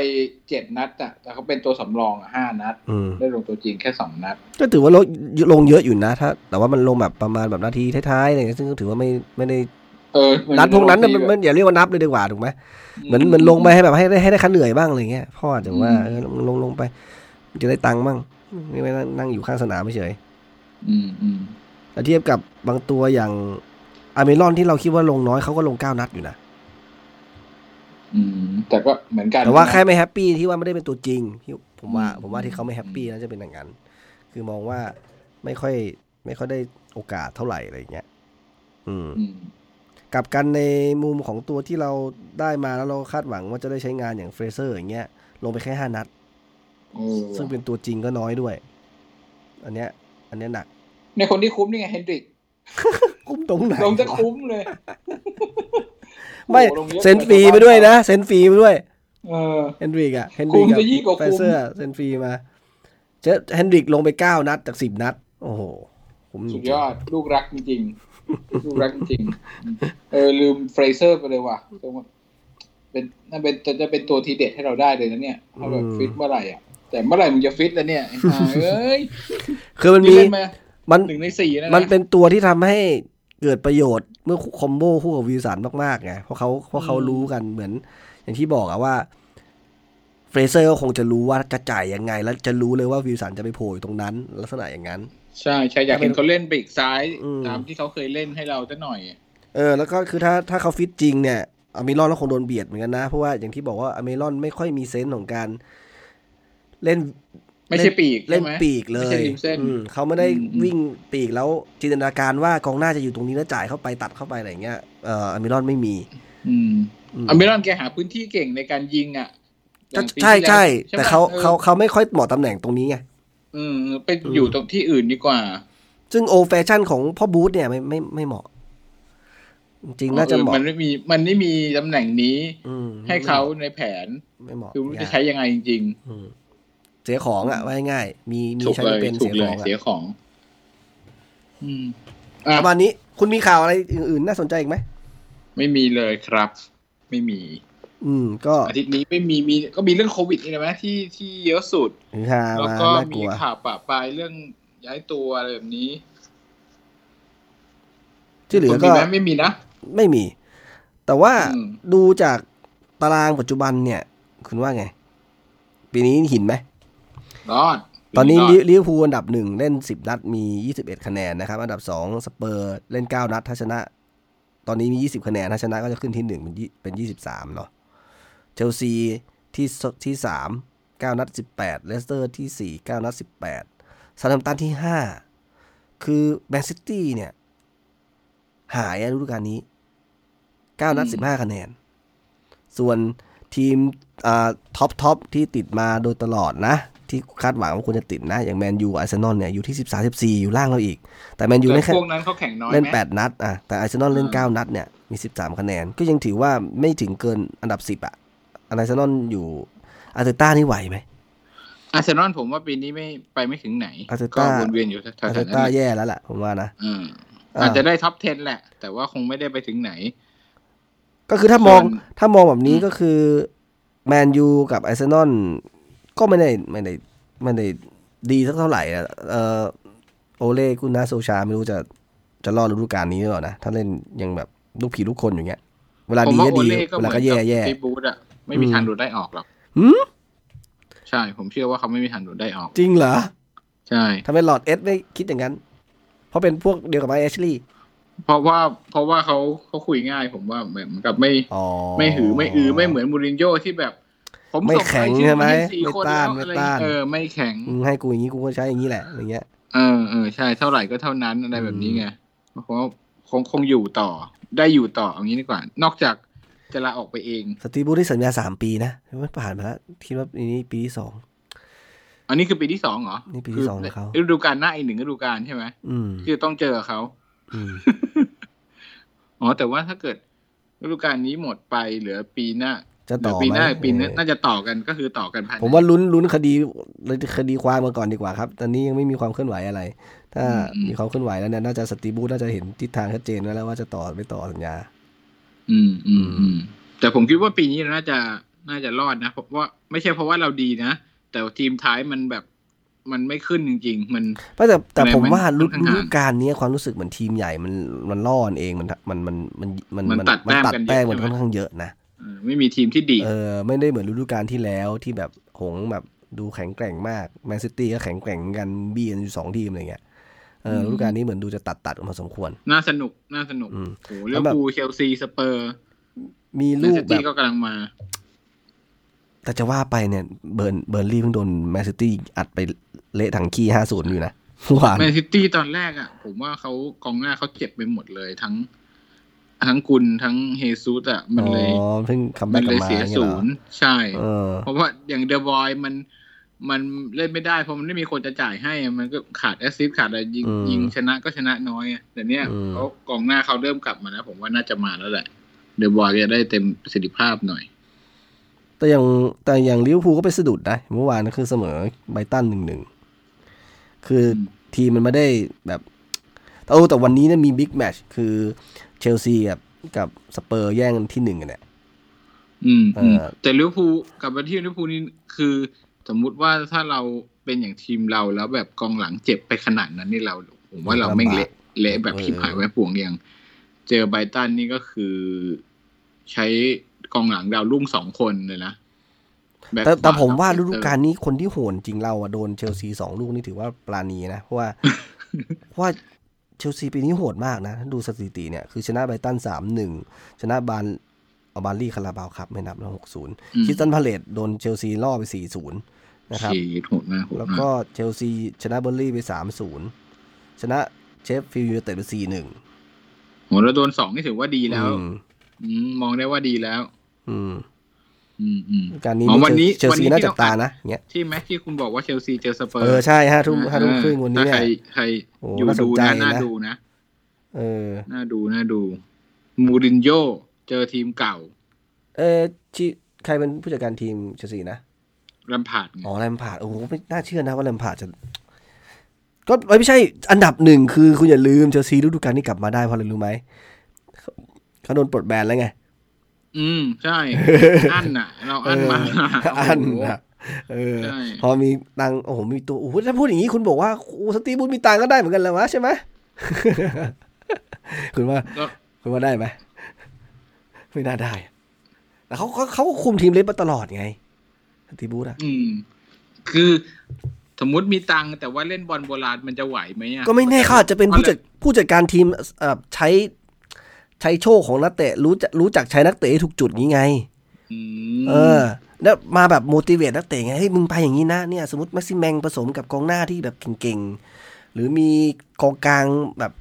เจ็ดนัดอะแต่เขาเป็นตัวสำรองอะห้านัดอืมได้ลงตัวจริงแค่สองนัด ก็ถือว่าลงลงเยอะอยู่นะถ้า แต่ว่ามันลงแบบประมาณแบบนาทีท้ายๆอะไรเงี้ยซึ่งก็ถือว่าไม่ไม่ได้ เออมันัดพวกนั้นน่ะลมันงมันอย่าเรียกว่านับเลยดีกว่าถูกไหมเหมือนเหมือนลงไปให้แบบให้ได้ให้ได้ค่าเหนื่อยบ้างอะไรเงี้ยพ่ออาจจะว่าเออลงลงไป จะได้ตังค์บ้างไม่ไม่นั่งนั่งอยู่ข้างสนามเฉยอืมอืมแต่เทียบกับบางตัวอย่างอัลมิรอนที่เราคิดว่าลงน้อยเขาก็ลงเก้านัดอยู่นะอืม แต่ก็เหมือนกันแต่ว่านะแค่ไม่แฮปปี้ที่ว่าไม่ได้เป็นตัวจริงที่ผมว่าอืมผมว่าที่เขาไม่แฮปปี้น่าจะเป็นอย่างนั้น คือมองว่าไม่ค่อย ไม่ค่อยได้โอกาสเท่าไหร่อะไรอย่างเงี้ย อืมอืม กลับกันในมุมของตัวที่เราได้มาแล้วเราคาดหวังว่าจะได้ใช้งานอย่างเฟรเซอร์อย่างเงี้ยลงไปแค่ห้านัดเออซึ่งเป็นตัวจริงก็น้อยด้วย อันเนี้ย อันเนี้ยหนัก ในคนที่คุ้มนี่ไงเฮนดริก คุ้มตรงไหนลงจะคุ้มเลย ไม่โอ้โหลงเยอะเซ็นฟรีไปด้วยนะเซ็นฟรีไปด้วยเออเฮนดริกอะเฮนดริกคุ้มกับจะยิ่งกว่าเฟรเซอร์คุ้มเซ็นฟรีมาเจอเฮนดริกลงไปเก้านัดจากสิบนัด โอ้โหผมจริงสุดยอดลูกรักจริงๆ ลูกรักจริงๆเออลืมเฟรเซอร์ไปเลยว่ะเป็นน่าเป็นจะจะเป็นตัวทีเด็ดให้เราได้เลยนะเนี่ยถ้าแบบฟิตเมื่อไหร่อะ แต่เมื่อไหร่มึงจะฟิตแล้วเนี่ยไอ้ห่าเอ้ยคือมันนี่มีเล่นมามันหนึ่งในสี่แล้วนะมันเป็นตัวที่ทำให้เกิดประโยชน์เมื่อ combo คู่กับวิลสันมากๆไงเพราะเขาเพราะเขารู้กันเหมือน อย่างที่บอกอะว่าเฟรเซอร์ก็คงจะรู้ว่าจะจ่ายยังไง แล้วจะรู้เลยว่าวิลสันจะไปโผล่อยู่ตรงนั้น ลักษณะอย่างนั้น ใช่ใช่อยากเห็นเขาเล่นปีกซ้ายอืมตามที่เขาเคยเล่นให้เราซะหน่อย เออ แล้วก็คือถ้าถ้าเขาฟิตจริงเนี่ยอเมรอนก็คงโดนเบียดเหมือนกันนะ เพราะว่าอย่างที่บอกว่าอเมรอนไม่ค่อยมีเซนส์ของการ เล่นไม่ใช่ปีกเล่นใช่ไหมปีกเลไม่ใช่ยริมเส้นอืมเขาไม่ได้อืมอืมวิ่งปีกแล้วจินตนาการว่ากองหน้าจะอยู่ตรงนี้แล้วจ่ายเข้าไปตัดเข้าไปอะไรอย่างเงี้ยเอ่ออเมรอนไม่มีอืมอืมอเมรอนแกหาพื้นที่เก่งในการยิงอะอย่างปีใช่ที่แล้วใช่ไหมแต่เขาออเขาเขาไม่ค่อยเหมาะตำแหน่งตรงนี้ไง อืมไปอยู่ตรงที่อื่นดีกว่า ซึ่งโอแฟชั่นของพ่อบูธเนี่ยไม่ไม่ไม่เหมาะ จริงๆน่าจะเหเออมาะมันไม่มีมันไม่มีตำแหน่งนี้อืมให้เขาในแผนไม่เหมาะคือไม่รู้ยาจะกใช้ยังไงจริงอืมเสียของอะว่าง่ายๆมีๆมีถูกใช้เลไม่ยเป็นถูเสีกยเลขยองอะเสียของ อืมปอะระมาณนี้คุณมีข่าวอะไรอื่นๆ น่าสนใจอีกไหมไม่มีเลยครับ ไม่มี อืม ก็อาทิตย์นี้ไม่มีมีก็มีเรื่องโควิดนี่นะไหมที่ที่เยอะสุดฮือฮาแล้วมาก็น่ากมีลัวข่าวปะปลายเรื่องย้ายตัวอะไรแบบนี้ที่เหลือคุณก็มีไหมไม่มีนะ ไม่มี แต่ว่าอืมดูจากตารางปัจจุบันเนี่ย คุณว่าไง ปีนี้หินไหมรอด ตอนนี้รอลิดลิเวอร์พูลอันดับหนึ่งเล่นสิบนัดมียี่สิบเอ็ดคะแนนนะครับ อันดับสองสเปอร์เล่นเก้านัดถ้าชนะ ตอนนี้มียี่สิบคะแนนถ้าชนะก็จะขึ้นที่หนึ่งเป็นยี่เป็นยี่สิบสามเนาะ เชลซีที่สามที่สามเก้านัดสิบแปดเลสเตอร์ที่สี่เก้านัดสิบแปดเซาแธมป์ตันที่ห้าคือแมนซิตี้เนี่ย หายอะฤดูกาลนี้เก้านัดสิบห้าคะแนน ส่วนทีมอ่า top top ที่ติดมาโดยตลอดนะ ที่คาดหวังว่าควรจะติดนะ อย่างแมนยูอาร์เซนอลเนี่ยอยู่ที่สิบสามสิบสี่อยู่ล่างเราอีก แต่แมนยูแต่เล่นแค่พวกนั้นเขาแข่งน้อยเล่นไหมแปดนัดอะแต่อาร์เซนอลเล่นอ่าเก้านัดเนี่ยมีสิบสามคะแนน ก็ยังถือว่าไม่ถึงเกินอันดับสิบอะ อาร์เซนอลอยู่อาร์เตต้านี่ไหวไหมอาร์เซนอลผมว่าปีนี้ไม่ไปไม่ถึงไหนอาร์เตต้าก็วนเวียนอยู่แถอาร์วๆนั้นต้าแหละอาร์เตต้าแย่แล้วแหละผมว่านะอืมอ่าอาจจะได้ top 10 แหละ แต่ว่าคงไม่ได้ไปถึงไหน ก็คือถ้ามองส่วนถ้ามองแบบนี้ก็คือแมนยูกับอาร์เซนอลก็ไม่ได้ไม่ได้ไม่ได้ดีสักเท่าไหร่อะเออโอเล่กุนนาโซชาไม่รู้จะจะรอดฤดูกาลนี้หรือเปล่านะ ถ้าเล่นยังแบบลูกผีลูกคนอย่างเงี้ย เวลาผมดีว่าก็โอดีเล่ก็เวเหมืลาอนก็แย่กับแย่ฟีบูดอะ ไม่มีอืมทางโดดได้ออกหรอกหืมใช่ ผมเชื่อว่าเขาไม่มีทางโดดได้ออก จริงเหรอ ใช่ทำไมหลอดเอสไม่คิดอย่างนั้น เพราะเป็นพวกเดียวกับไอเอชลีย์เพราะว่าเพราะว่าเขาเขาคุยง่าย ผมว่าเหมือนกับไม่อ๋อไม่หือไม่อือไม่เหมือนมูรินโญ่ที่แบบ ผมไม่ส่งแข็งรายชื่อใช่ไหมาสี่ไม่คนต้านแล้วไม่อะไรต้านเออไม่แข็งมึงให้กูอย่างนี้กูก็ใช้อย่างนี้แหละอย่างเงี้ยเออเออใช่เท่าไหร่ก็เท่านั้นอะไรแบบนี้ไงเพราะว่าคงคงอยู่ต่อได้อยู่ต่ออย่างนี้ดีกว่า นอกจาก จะลาออกไปเอง สตีบูได้สัญญาสามปีนะมันผ่านมาแล้วคิดว่าปีนี้ปีที่สองอันนี้คือปีที่สองเหรอ นี่ปีที่สองของเขาฤดูกาลหน้าอีกหนึ่งฤดูกาลใช่ไหมอืมคือต้องเจอเขาอืมอ๋อแต่ว่าถ้าเกิดฤดูกาลนี้หมดไปเหลือปีหน้าจะเหลืต่ออปีไหมหน้าปีหน้าเออน่าจะต่อกันก็คือต่อกันภายในผมว่าลุ้นลุ้นคดีเลยคดีความมาก่อนดีกว่าครับ ตอนนี้ยังไม่มีความเคลื่อนไหวอะไร ถ้ามีความเคลื่อนไหวแล้วเนี่ยน่าจะสตีบูน่าจะเห็นทิศทางชัดเจนไว้แล้วว่าจะต่อไม่ต่อสัญญา อืมอืมอืมแต่ผมคิดว่าปีนี้น่าจะน่าจะรอดนะเพราะว่าไม่ใช่เพราะว่าเราดีนะแต่ทีมท้ายมันแบบมันไม่ขึ้นจริง ๆ มันไม่แต่แต่คะแนนผมว่ามันฤค่อนข้างฤดูกาลนี้ความรู้สึกเหมือนทีมใหญ่มันมันล่อกันเองมันมันมันมันมันมันตัดมันตัดแต้มแต้มกันมันเยอะค่อนข้างเยอะนะเออไม่มีทีมที่ดีดเออไม่ได้เหมือนฤดูกาลที่แล้วที่แบบหงส์แบบดูแข็งแกร่งมากแมนซิตี้ก็แข็งแกร่งเหมือนกันบี้กันอยู่สองทีมอะไรเงี้ย เออฤดูกาลนี้เหมือนดูจะตัดตัดออกมาสมควร น่าสนุก น่าสนุกอืมโอ้ลิเวอร์พูลเชลซีสเปอร์ มีลูกแบบแมนซิตี้ก็กำลังมา แต่จะว่าไปเนี่ย เบิร์นเบิร์นลี่เพิ่งโดนแมนซิตี้อัดไปเละถังขี้ห้าศูนย์อยู่นะเมื่อวานแมนซิตี้ตอนแรกอะ ผมว่าเขากองหน้าเขาเจ็บไปหมดเลยทั้ง ทั้งกุนทั้งเฮซูสอะ มันเลยอ๋อเพิ่ง comeback กลัเลบมาอย่างเงี้ยศูเหรอมันเลยเสียศูนย์ใช่เออเพราะว่าอย่างเดอ บรอยน์มัน มันเล่นไม่ได้เพราะมันไม่มีคนจะจ่ายให้อะมันก็ขาด assist ขาดอะไรยิงอืมยิงชนะก็ชนะน้อยอะแต่เนี้ยอืมเขากองหน้าเขาเริ่มกลับมาแล้วผมว่าน่าจะมาแล้วแหละเดอ บรอยน์จะได้เต็มประสิทธิภาพหน่อย แต่อย่างแต่อย่างลิเวอร์พูลก็ไปสะดุดนะเมื่อวานก็คือเสมอไบรตันหนึ่งหนึ่งคืออมทีมมันไม่ได้แบบแต่โอ้แต่วันนี้เนี่ยมี big match คือเชลซีกับกับสเปอร์แย่งกันที่หนึ่งกันเนี่ยอืมอืมเออแต่ลิเวอร์พูลกลับมาที่ลิเวอร์พูลนี่คือ สมมุติว่าถ้าเราเป็นอย่างทีมเราแล้วแบบกองหลังเจ็บไปขนาดนั้นนี่เราผมว่าเราแม่งเละเละแบบชิบหายไว้ป่วงอย่าง เจอไบรตันนี่ก็คือ ใช้กองหลังดาวรุ่งสองคนเลยนะแบ็คแต่แต่ผมว่ากับฤดูกาลนี้คนที่โหดจริงเราอะโดนเชลซีสองลูกนี่ถือว่าปราณีนะเพราะว่าเพราะว่าเชลซีปีนี้โหดมากนะ ดูสถิติเนี่ยคือชนะไบรตันสามหนึ่งชนะบาร์นเอาบาร์นสลีย์คาราบาวครับไม่นับนะหกศูนย์อืมคริสตัลพาเลซโดนเชลซีล่อไปสี่ศูนย์ นะครับฉีดโหดมากโหดแล้วมากเชลซีชนะเบิร์นลีย์ไปสามศูนย์ชนะเชฟฟิลด์ยูไนเต็ดไปสี่หนึ่งโหแล้วโดนสองนี่ถือว่าดีแล้วอืมมองได้ว่าดีแล้ว อืม อืมอืมการนี้อ๋อวันนี้เชลวันซีนี้น่าที่จับตานะเงี้ยที่แม็กที่คุณบอกว่าเชลซีเจอสเปอร์เออใช่ห้าทุ่มห้าทุ่มครึ่งวันนี้ถ้าเนี่ใครยใครโอ้อยู่น่าสนดูใจนะน่านะดูนะเออน่าดูน่าดูมูรินโญ่เจอทีมเก่า เออที่ใครเป็นผู้จัดการทีมเชลซีนะ ลำผาดไงอ๋อแลมพาร์ดโอ้โหไม่น่าเชื่อนะว่าแลมพาร์ดจะ ก็ไม่ใช่อันดับหนึ่งคือคุณอย่าลืมเชลซีฤดูกาลนี้กลับมาได้เพราะอะไรรู้ไหมเขาเขาโดนปลดแบนแล้วไง อืม ใช่ อันน่ะ เราอันมาเอออันโโหนะเออใช่พอมีตังค์โอ้โหมีตัวโอ้โหถ้าพูดอย่างนี้คุณบอกว่าโอ้สตีบูธมีตังค์ก็ได้เหมือนกันแล้ววะใช่ไหมคุณว่าก็คุณว่าได้ไหมไม่น่าได้แต่เขาเขาเขาก็คุมทีมเล็กมาตลอดไงส ตีบูธอะอืม คือสมมติมีตังค์แต่ว่าเล่นบอลโบราณมันจะไหวไหมอะก็ไม่แน่เขาอาจจะเป็นผู้จัดผู้จัดการทีมเอ่อใช้ใช้โชคของนักเตะรู้จักรู้จักใช้นักเตะให้ถูกจุดนี้ไงอืมเออ แล้วมาแบบ motivate นักเตะไงเฮ้ยมึงไปอย่างนี้นะเนี่ยสมมติแม็กซิแมงผสมกับกองหน้าที่แบบเก่งๆ หรือมีกองกลางแบบ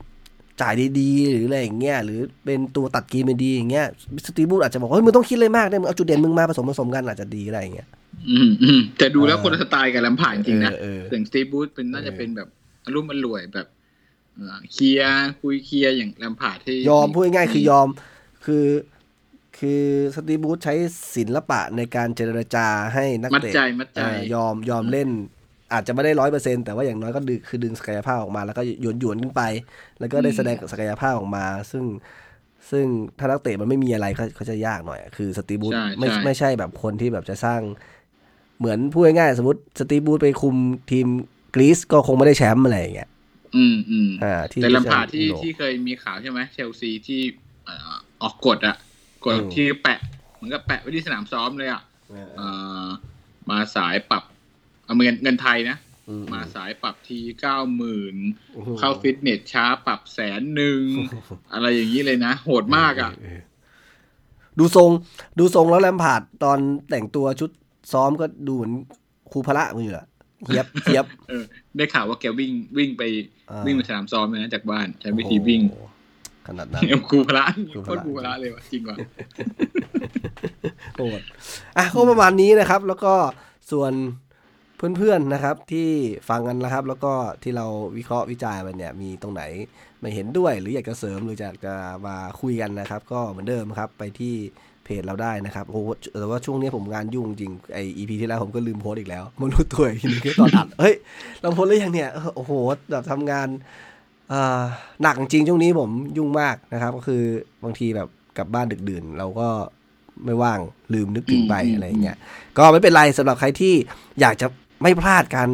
จ่ายดีๆ หรืออะไรอย่างเงี้ยหรือเป็นตัวตัดเกีมดีๆอย่างเงี้ยสตีบูธอาจจะบอกว่าเฮ้ยมึงต้องคิดเลยมากเนี่ยมึงเอาจุดเด่นมึงมาผสมผสมกันอาจจะดีอะไรอย่างเงี้ย อืมอืมแต่ดูแล้วเออคนละสไตล์กับลำผ่านจริงนะเออเอออย่างสตีบูธเป็นน่าจะเออเป็นแบบอารมณ์มันรวยแบบเอ่อเคลียร์คุยเคลียร์อย่างลำผ่านที่ยอมพูดง่ายๆคือยอม คือคือสตีบูธใช้ศิลปะในการเจรจาให้นักมัดเตะใจมัดใจเอ่อยอมยอมเล่น อาจจะไม่ได้ร้อยเปอร์เซ็นแต่ว่าอย่างน้อยก็ดึงคือดึงศักยภาพออกมา แล้วก็หยวนหยวนๆขึ้นไป แล้วก็ได้อืมแสดงศักยภาพออกมา ซึ่งซึ่งถ้านักเตะมันไม่มีอะไรก็ก็จะยากหน่อย คือสตีบูธใช่ไม่ใช่ไม่ใช่แบบคนที่แบบจะสร้าง เหมือนพูดง่ายๆสมมติสตีบูธไปคุมทีมกรีซก็คงไม่ได้แชมป์อะไรอย่างเงี้ยอืมอืมอ่าที่แต่ลำผ่านที่ยุโรปที่เคยมีข่าวใช่ไหมเชลซีที่เอ่อออกกฎอะกฎอืมที่แปะเหมือนกับแปะไว้ที่สนามซ้อมเลยอะเออเอ่อมาสายปรับเอาเงินเงินไทยนะอืมมาสายปรับทีเก้าหมื่นโอ้โหเข้าฟิตเนสช้าปรับแสนหนึ่งอะไรอย่างนี้เลยนะ โหดมากอะเเดูทรง ดูทรงแล้วแลมพาร์ดตอนแต่งตัวชุด ซ้อมก็ดูเหมือนครูพละมันอยู่แหละเทียบเทียบเออได้ข่าวว่าแกวิ่งวิ่งไปอ่าวิ่งไปสนามซ้อมเลยนะจากบ้านใช้วิธีวิ่งโอ้โหขนาดนั้นเอ็มครูพระครูพโคระตรครูพระเลยว่ะจริงว่ะโหดอะก็ประมาณนี้นะครับ แล้วก็ส่วนเพื่อนๆนะครับที่ฟังกันนะครับ แล้วก็ที่เราวิเคราะห์วิจารณ์ไปเนี่ยมีตรงไหนไม่เห็นด้วย หรืออยากจะเสริมหรืออยากจะมาคุยกันนะครับ ก็เหมือนเดิมครับไปที่เพ จเราได้นะครับโอ้โหแต่ว่าช่วงนี้ผมงานยุ่งจริงไออีพีที่แล้วผมก็ลืมโพสต์อีกแล้วไมันรู้ตัวอีกทีนึงก็ตอนอัดเฮ้ยเราโพสต์หรือยังเนี่ยเออโอ้โหแบบทำงานอ่าหนักจริงช่วงนี้ผมยุ่งมากนะครับ ก็คือบางทีแบบกลับบ้านดึกดื่น เราก็ไม่ว่างลืมนึกถึงไปอืมอะไรอย่างเงี้ยก็ไม่เป็นไรสำหรับใครที่อยากจะไม่พลาดการ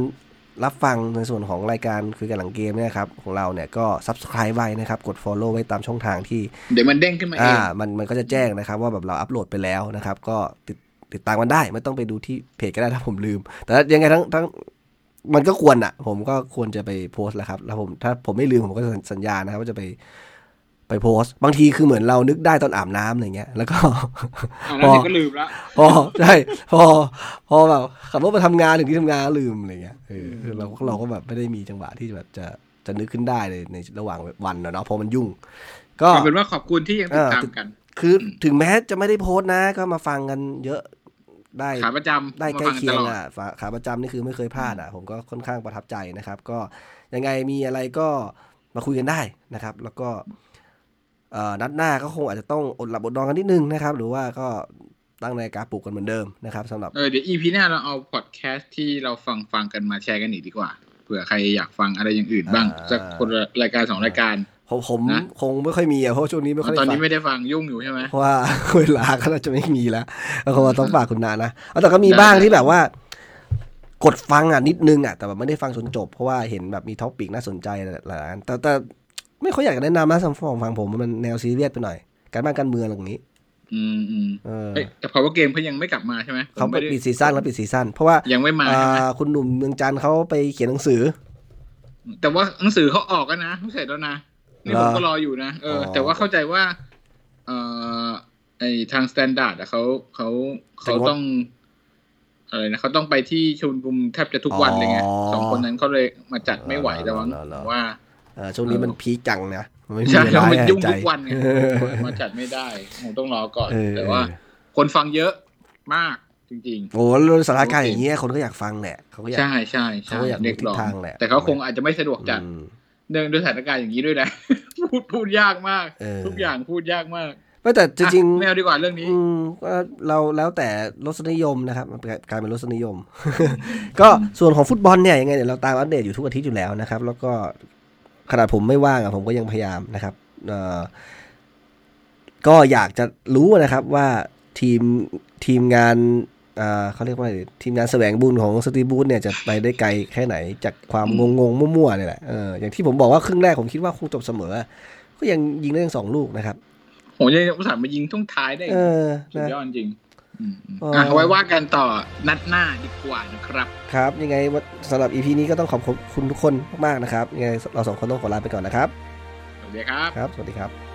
รับฟังในส่วนของรายการคือการหลังเกมเนี่ยครับของเราเนี่ยก็ subscribe ไว้นะครับ กด follow ไว้ตามช่องทางที่ เดี๋ยวมันเด้งขึ้นมาเออ่างมันมันก็จะแจ้งนะครับ ว่าแบบเราอัปโหลดไปแล้วนะครับ ก็ติดติดตามมันได้ ไม่ต้องไปดูที่เพจก็ได้ถ้าผมลืม แต่ยังไงทั้งทั้งมันก็ควรอะ ผมก็ควรจะไปโพสต์แหล้วครับแล้วผมถ้าผมไม่ลืมผมก็สัญญานะครับว่าจะไป ไปโพสต์บางทีคือเหมือนเรานึกได้ตอนอาบน้ำอะไรเงี้ย แล้วก็อ่าแล้วเดี๋ยวก็ลืมละพอใช่พอ พอแบบขับรถมาทำงานถึงที่ทำงานลืมอะไรเงี้ยเออคือเราเราก็แบบไม่ได้มีจังหวะที่แบบจะจะนึกขึ้นได้เลยในระหว่างวันนะเนาะเพราะมันยุ่ง ก็เอาเป็นว่าขอบคุณที่ยังติดตามกัน คือถึงแม้จะไม่ได้โพสต์นะ ก็มาฟังกันเยอะได้ขาประจำได้มาใกล้ฟังเคียตงลอดอะฝาขาประจำนี่คือไม่เคยพลาดอะ ผมก็ค่อนข้างประทับใจนะครับ ก็ยังไงมีอะไรก็มาคุยกันได้นะครับ แล้วก็เอ่อ นัดหน้าก็คงอาจจะต้องอดหลับอดนอนกันนิดนึงนะครับ หรือว่าก็ตั้งนาฬิกาปลุกกันเหมือนเดิมนะครับสำหรับเออเดี๋ยวอีพีหน้าเราเอาพอดแคสต์ที่เราฟังฟังกันมาแชร์กันอีกดีกว่าเผื่อใครอยากฟังอะไรอย่างอื่นบ้างอ่าสักคนละรายการสองรายการผมผมนะคงไม่ค่อยมีอะเพราะช่วงนี้ไม่ค่อยตอนได้นี้ฟังไม่ได้ฟังยุ่งอยู่ใช่ไหมเพราะว่าเวลาก็น่าจะไม่มีแล้วแล้วคงต้องฝากคุณนานะเอาแต่ก็มีได้บ้างได้ที่แบบว่า กดฟังอะนิดนึงอะแต่แบบไม่ได้ฟังจนจบ เพราะว่าเห็นแบบมี topic น่าสนใจหลายๆอันแต่แต่ ไม่ค่อยอยากจะแนะนำนะสำหรับฝั่งผมมันแนวซีเรียสไปหน่อย การบ้านการเมืองอย่างนี้ อืมอืมเออเอ้ยแต่ Power Game เขายังไม่กลับมาใช่ไหมเขาผมไปไม่ได้ปิดซีซั่นแล้วปิดซีซั่นเพราะว่ายังไม่มาใช่ไหมอ่าคุณหนุ่มเมืองจันท์เขาไปเขียนหนังสือ แต่ว่าหนังสือเขาออกกันนะไม่เสร็จแล้วนะนี่เหรอผมก็รออยู่นะเออออ แต่ว่าเข้าใจว่า เอ่อไอ้ทาง Standard อะเขาเขาเขาต้องอะไรนะเขาต้องไปที่ชุมนุมแทบจะทุกวันเลยไงสองคนนั้นเขาเลยมาจัดไม่ไหวแล้วมั้งว่าเออ ช่วงนี้มันพีคจังนะมันไม่มีใช่เวแล้ลาวมันให้ยุ่งหายใจทุกวันไงมาจัดไม่ได้คงต้องรอก่อนเออแต่ว่าเออคนฟังเยอะมากจริงโอ้แล้วสถานการณ์อย่างเงี้ยคนก็อยากฟังแหละเขาก็อๆยากใช่ใช่ใช่เขาก็อยากรู้เรียกร้องทิศทางแหละ แต่เขาคงอาจจะไม่สะดวกจัดอืมเนื่องด้วยสถานการณ์อย่างนี้ด้วยนะพูดพูดยากมากเออทุกอย่างพูดยากมากไม่แต่จริงอะไม่เอาดีกว่าเรื่องนี้อืมก็เราแล้วแต่รสนิยมนะครับมันกลายเป็นรสนิยม ก็ส่วนของฟุตบอลเนี่ยยังไงเดี๋ยวเราตามอัปเดตอยู่ทุกอาทิตย์อยู่แล้วนะครับ แล้วก็ ขนาดผมไม่ว่างอะผมก็ยังพยายามนะครับเอ่อก็อยากจะรู้นะครับว่าทีมทีมงานอ่าเขาเรียกว่าอะไรทีมงานแสวงบุญของสตีบูธเนี่ยจะไปได้ไกลแค่ไหนจากความงงงๆมั่วๆเนี่ยแหละเอออย่างที่ผมบอกว่าครึ่งแรกผมคิดว่าคงจบเสมอ ก็ยังยิงได้ทั้งสองลูกนะครับโหยังอุตส่าห์มายิงทุ่งท้ายได้เออสุดนะยอดจริง อืมอ๋ออ่อะไว้ว่ากันต่อนัดหน้าดีกว่านะครับ ครับ ยังไงวันสำหรับ EP นี้ก็ต้องขอบคุณทุกคนมากๆนะครับยังไงเราสองคนต้องขอลาไปก่อนนะครับ สวัสดีครับ ครับ สวัสดีครับ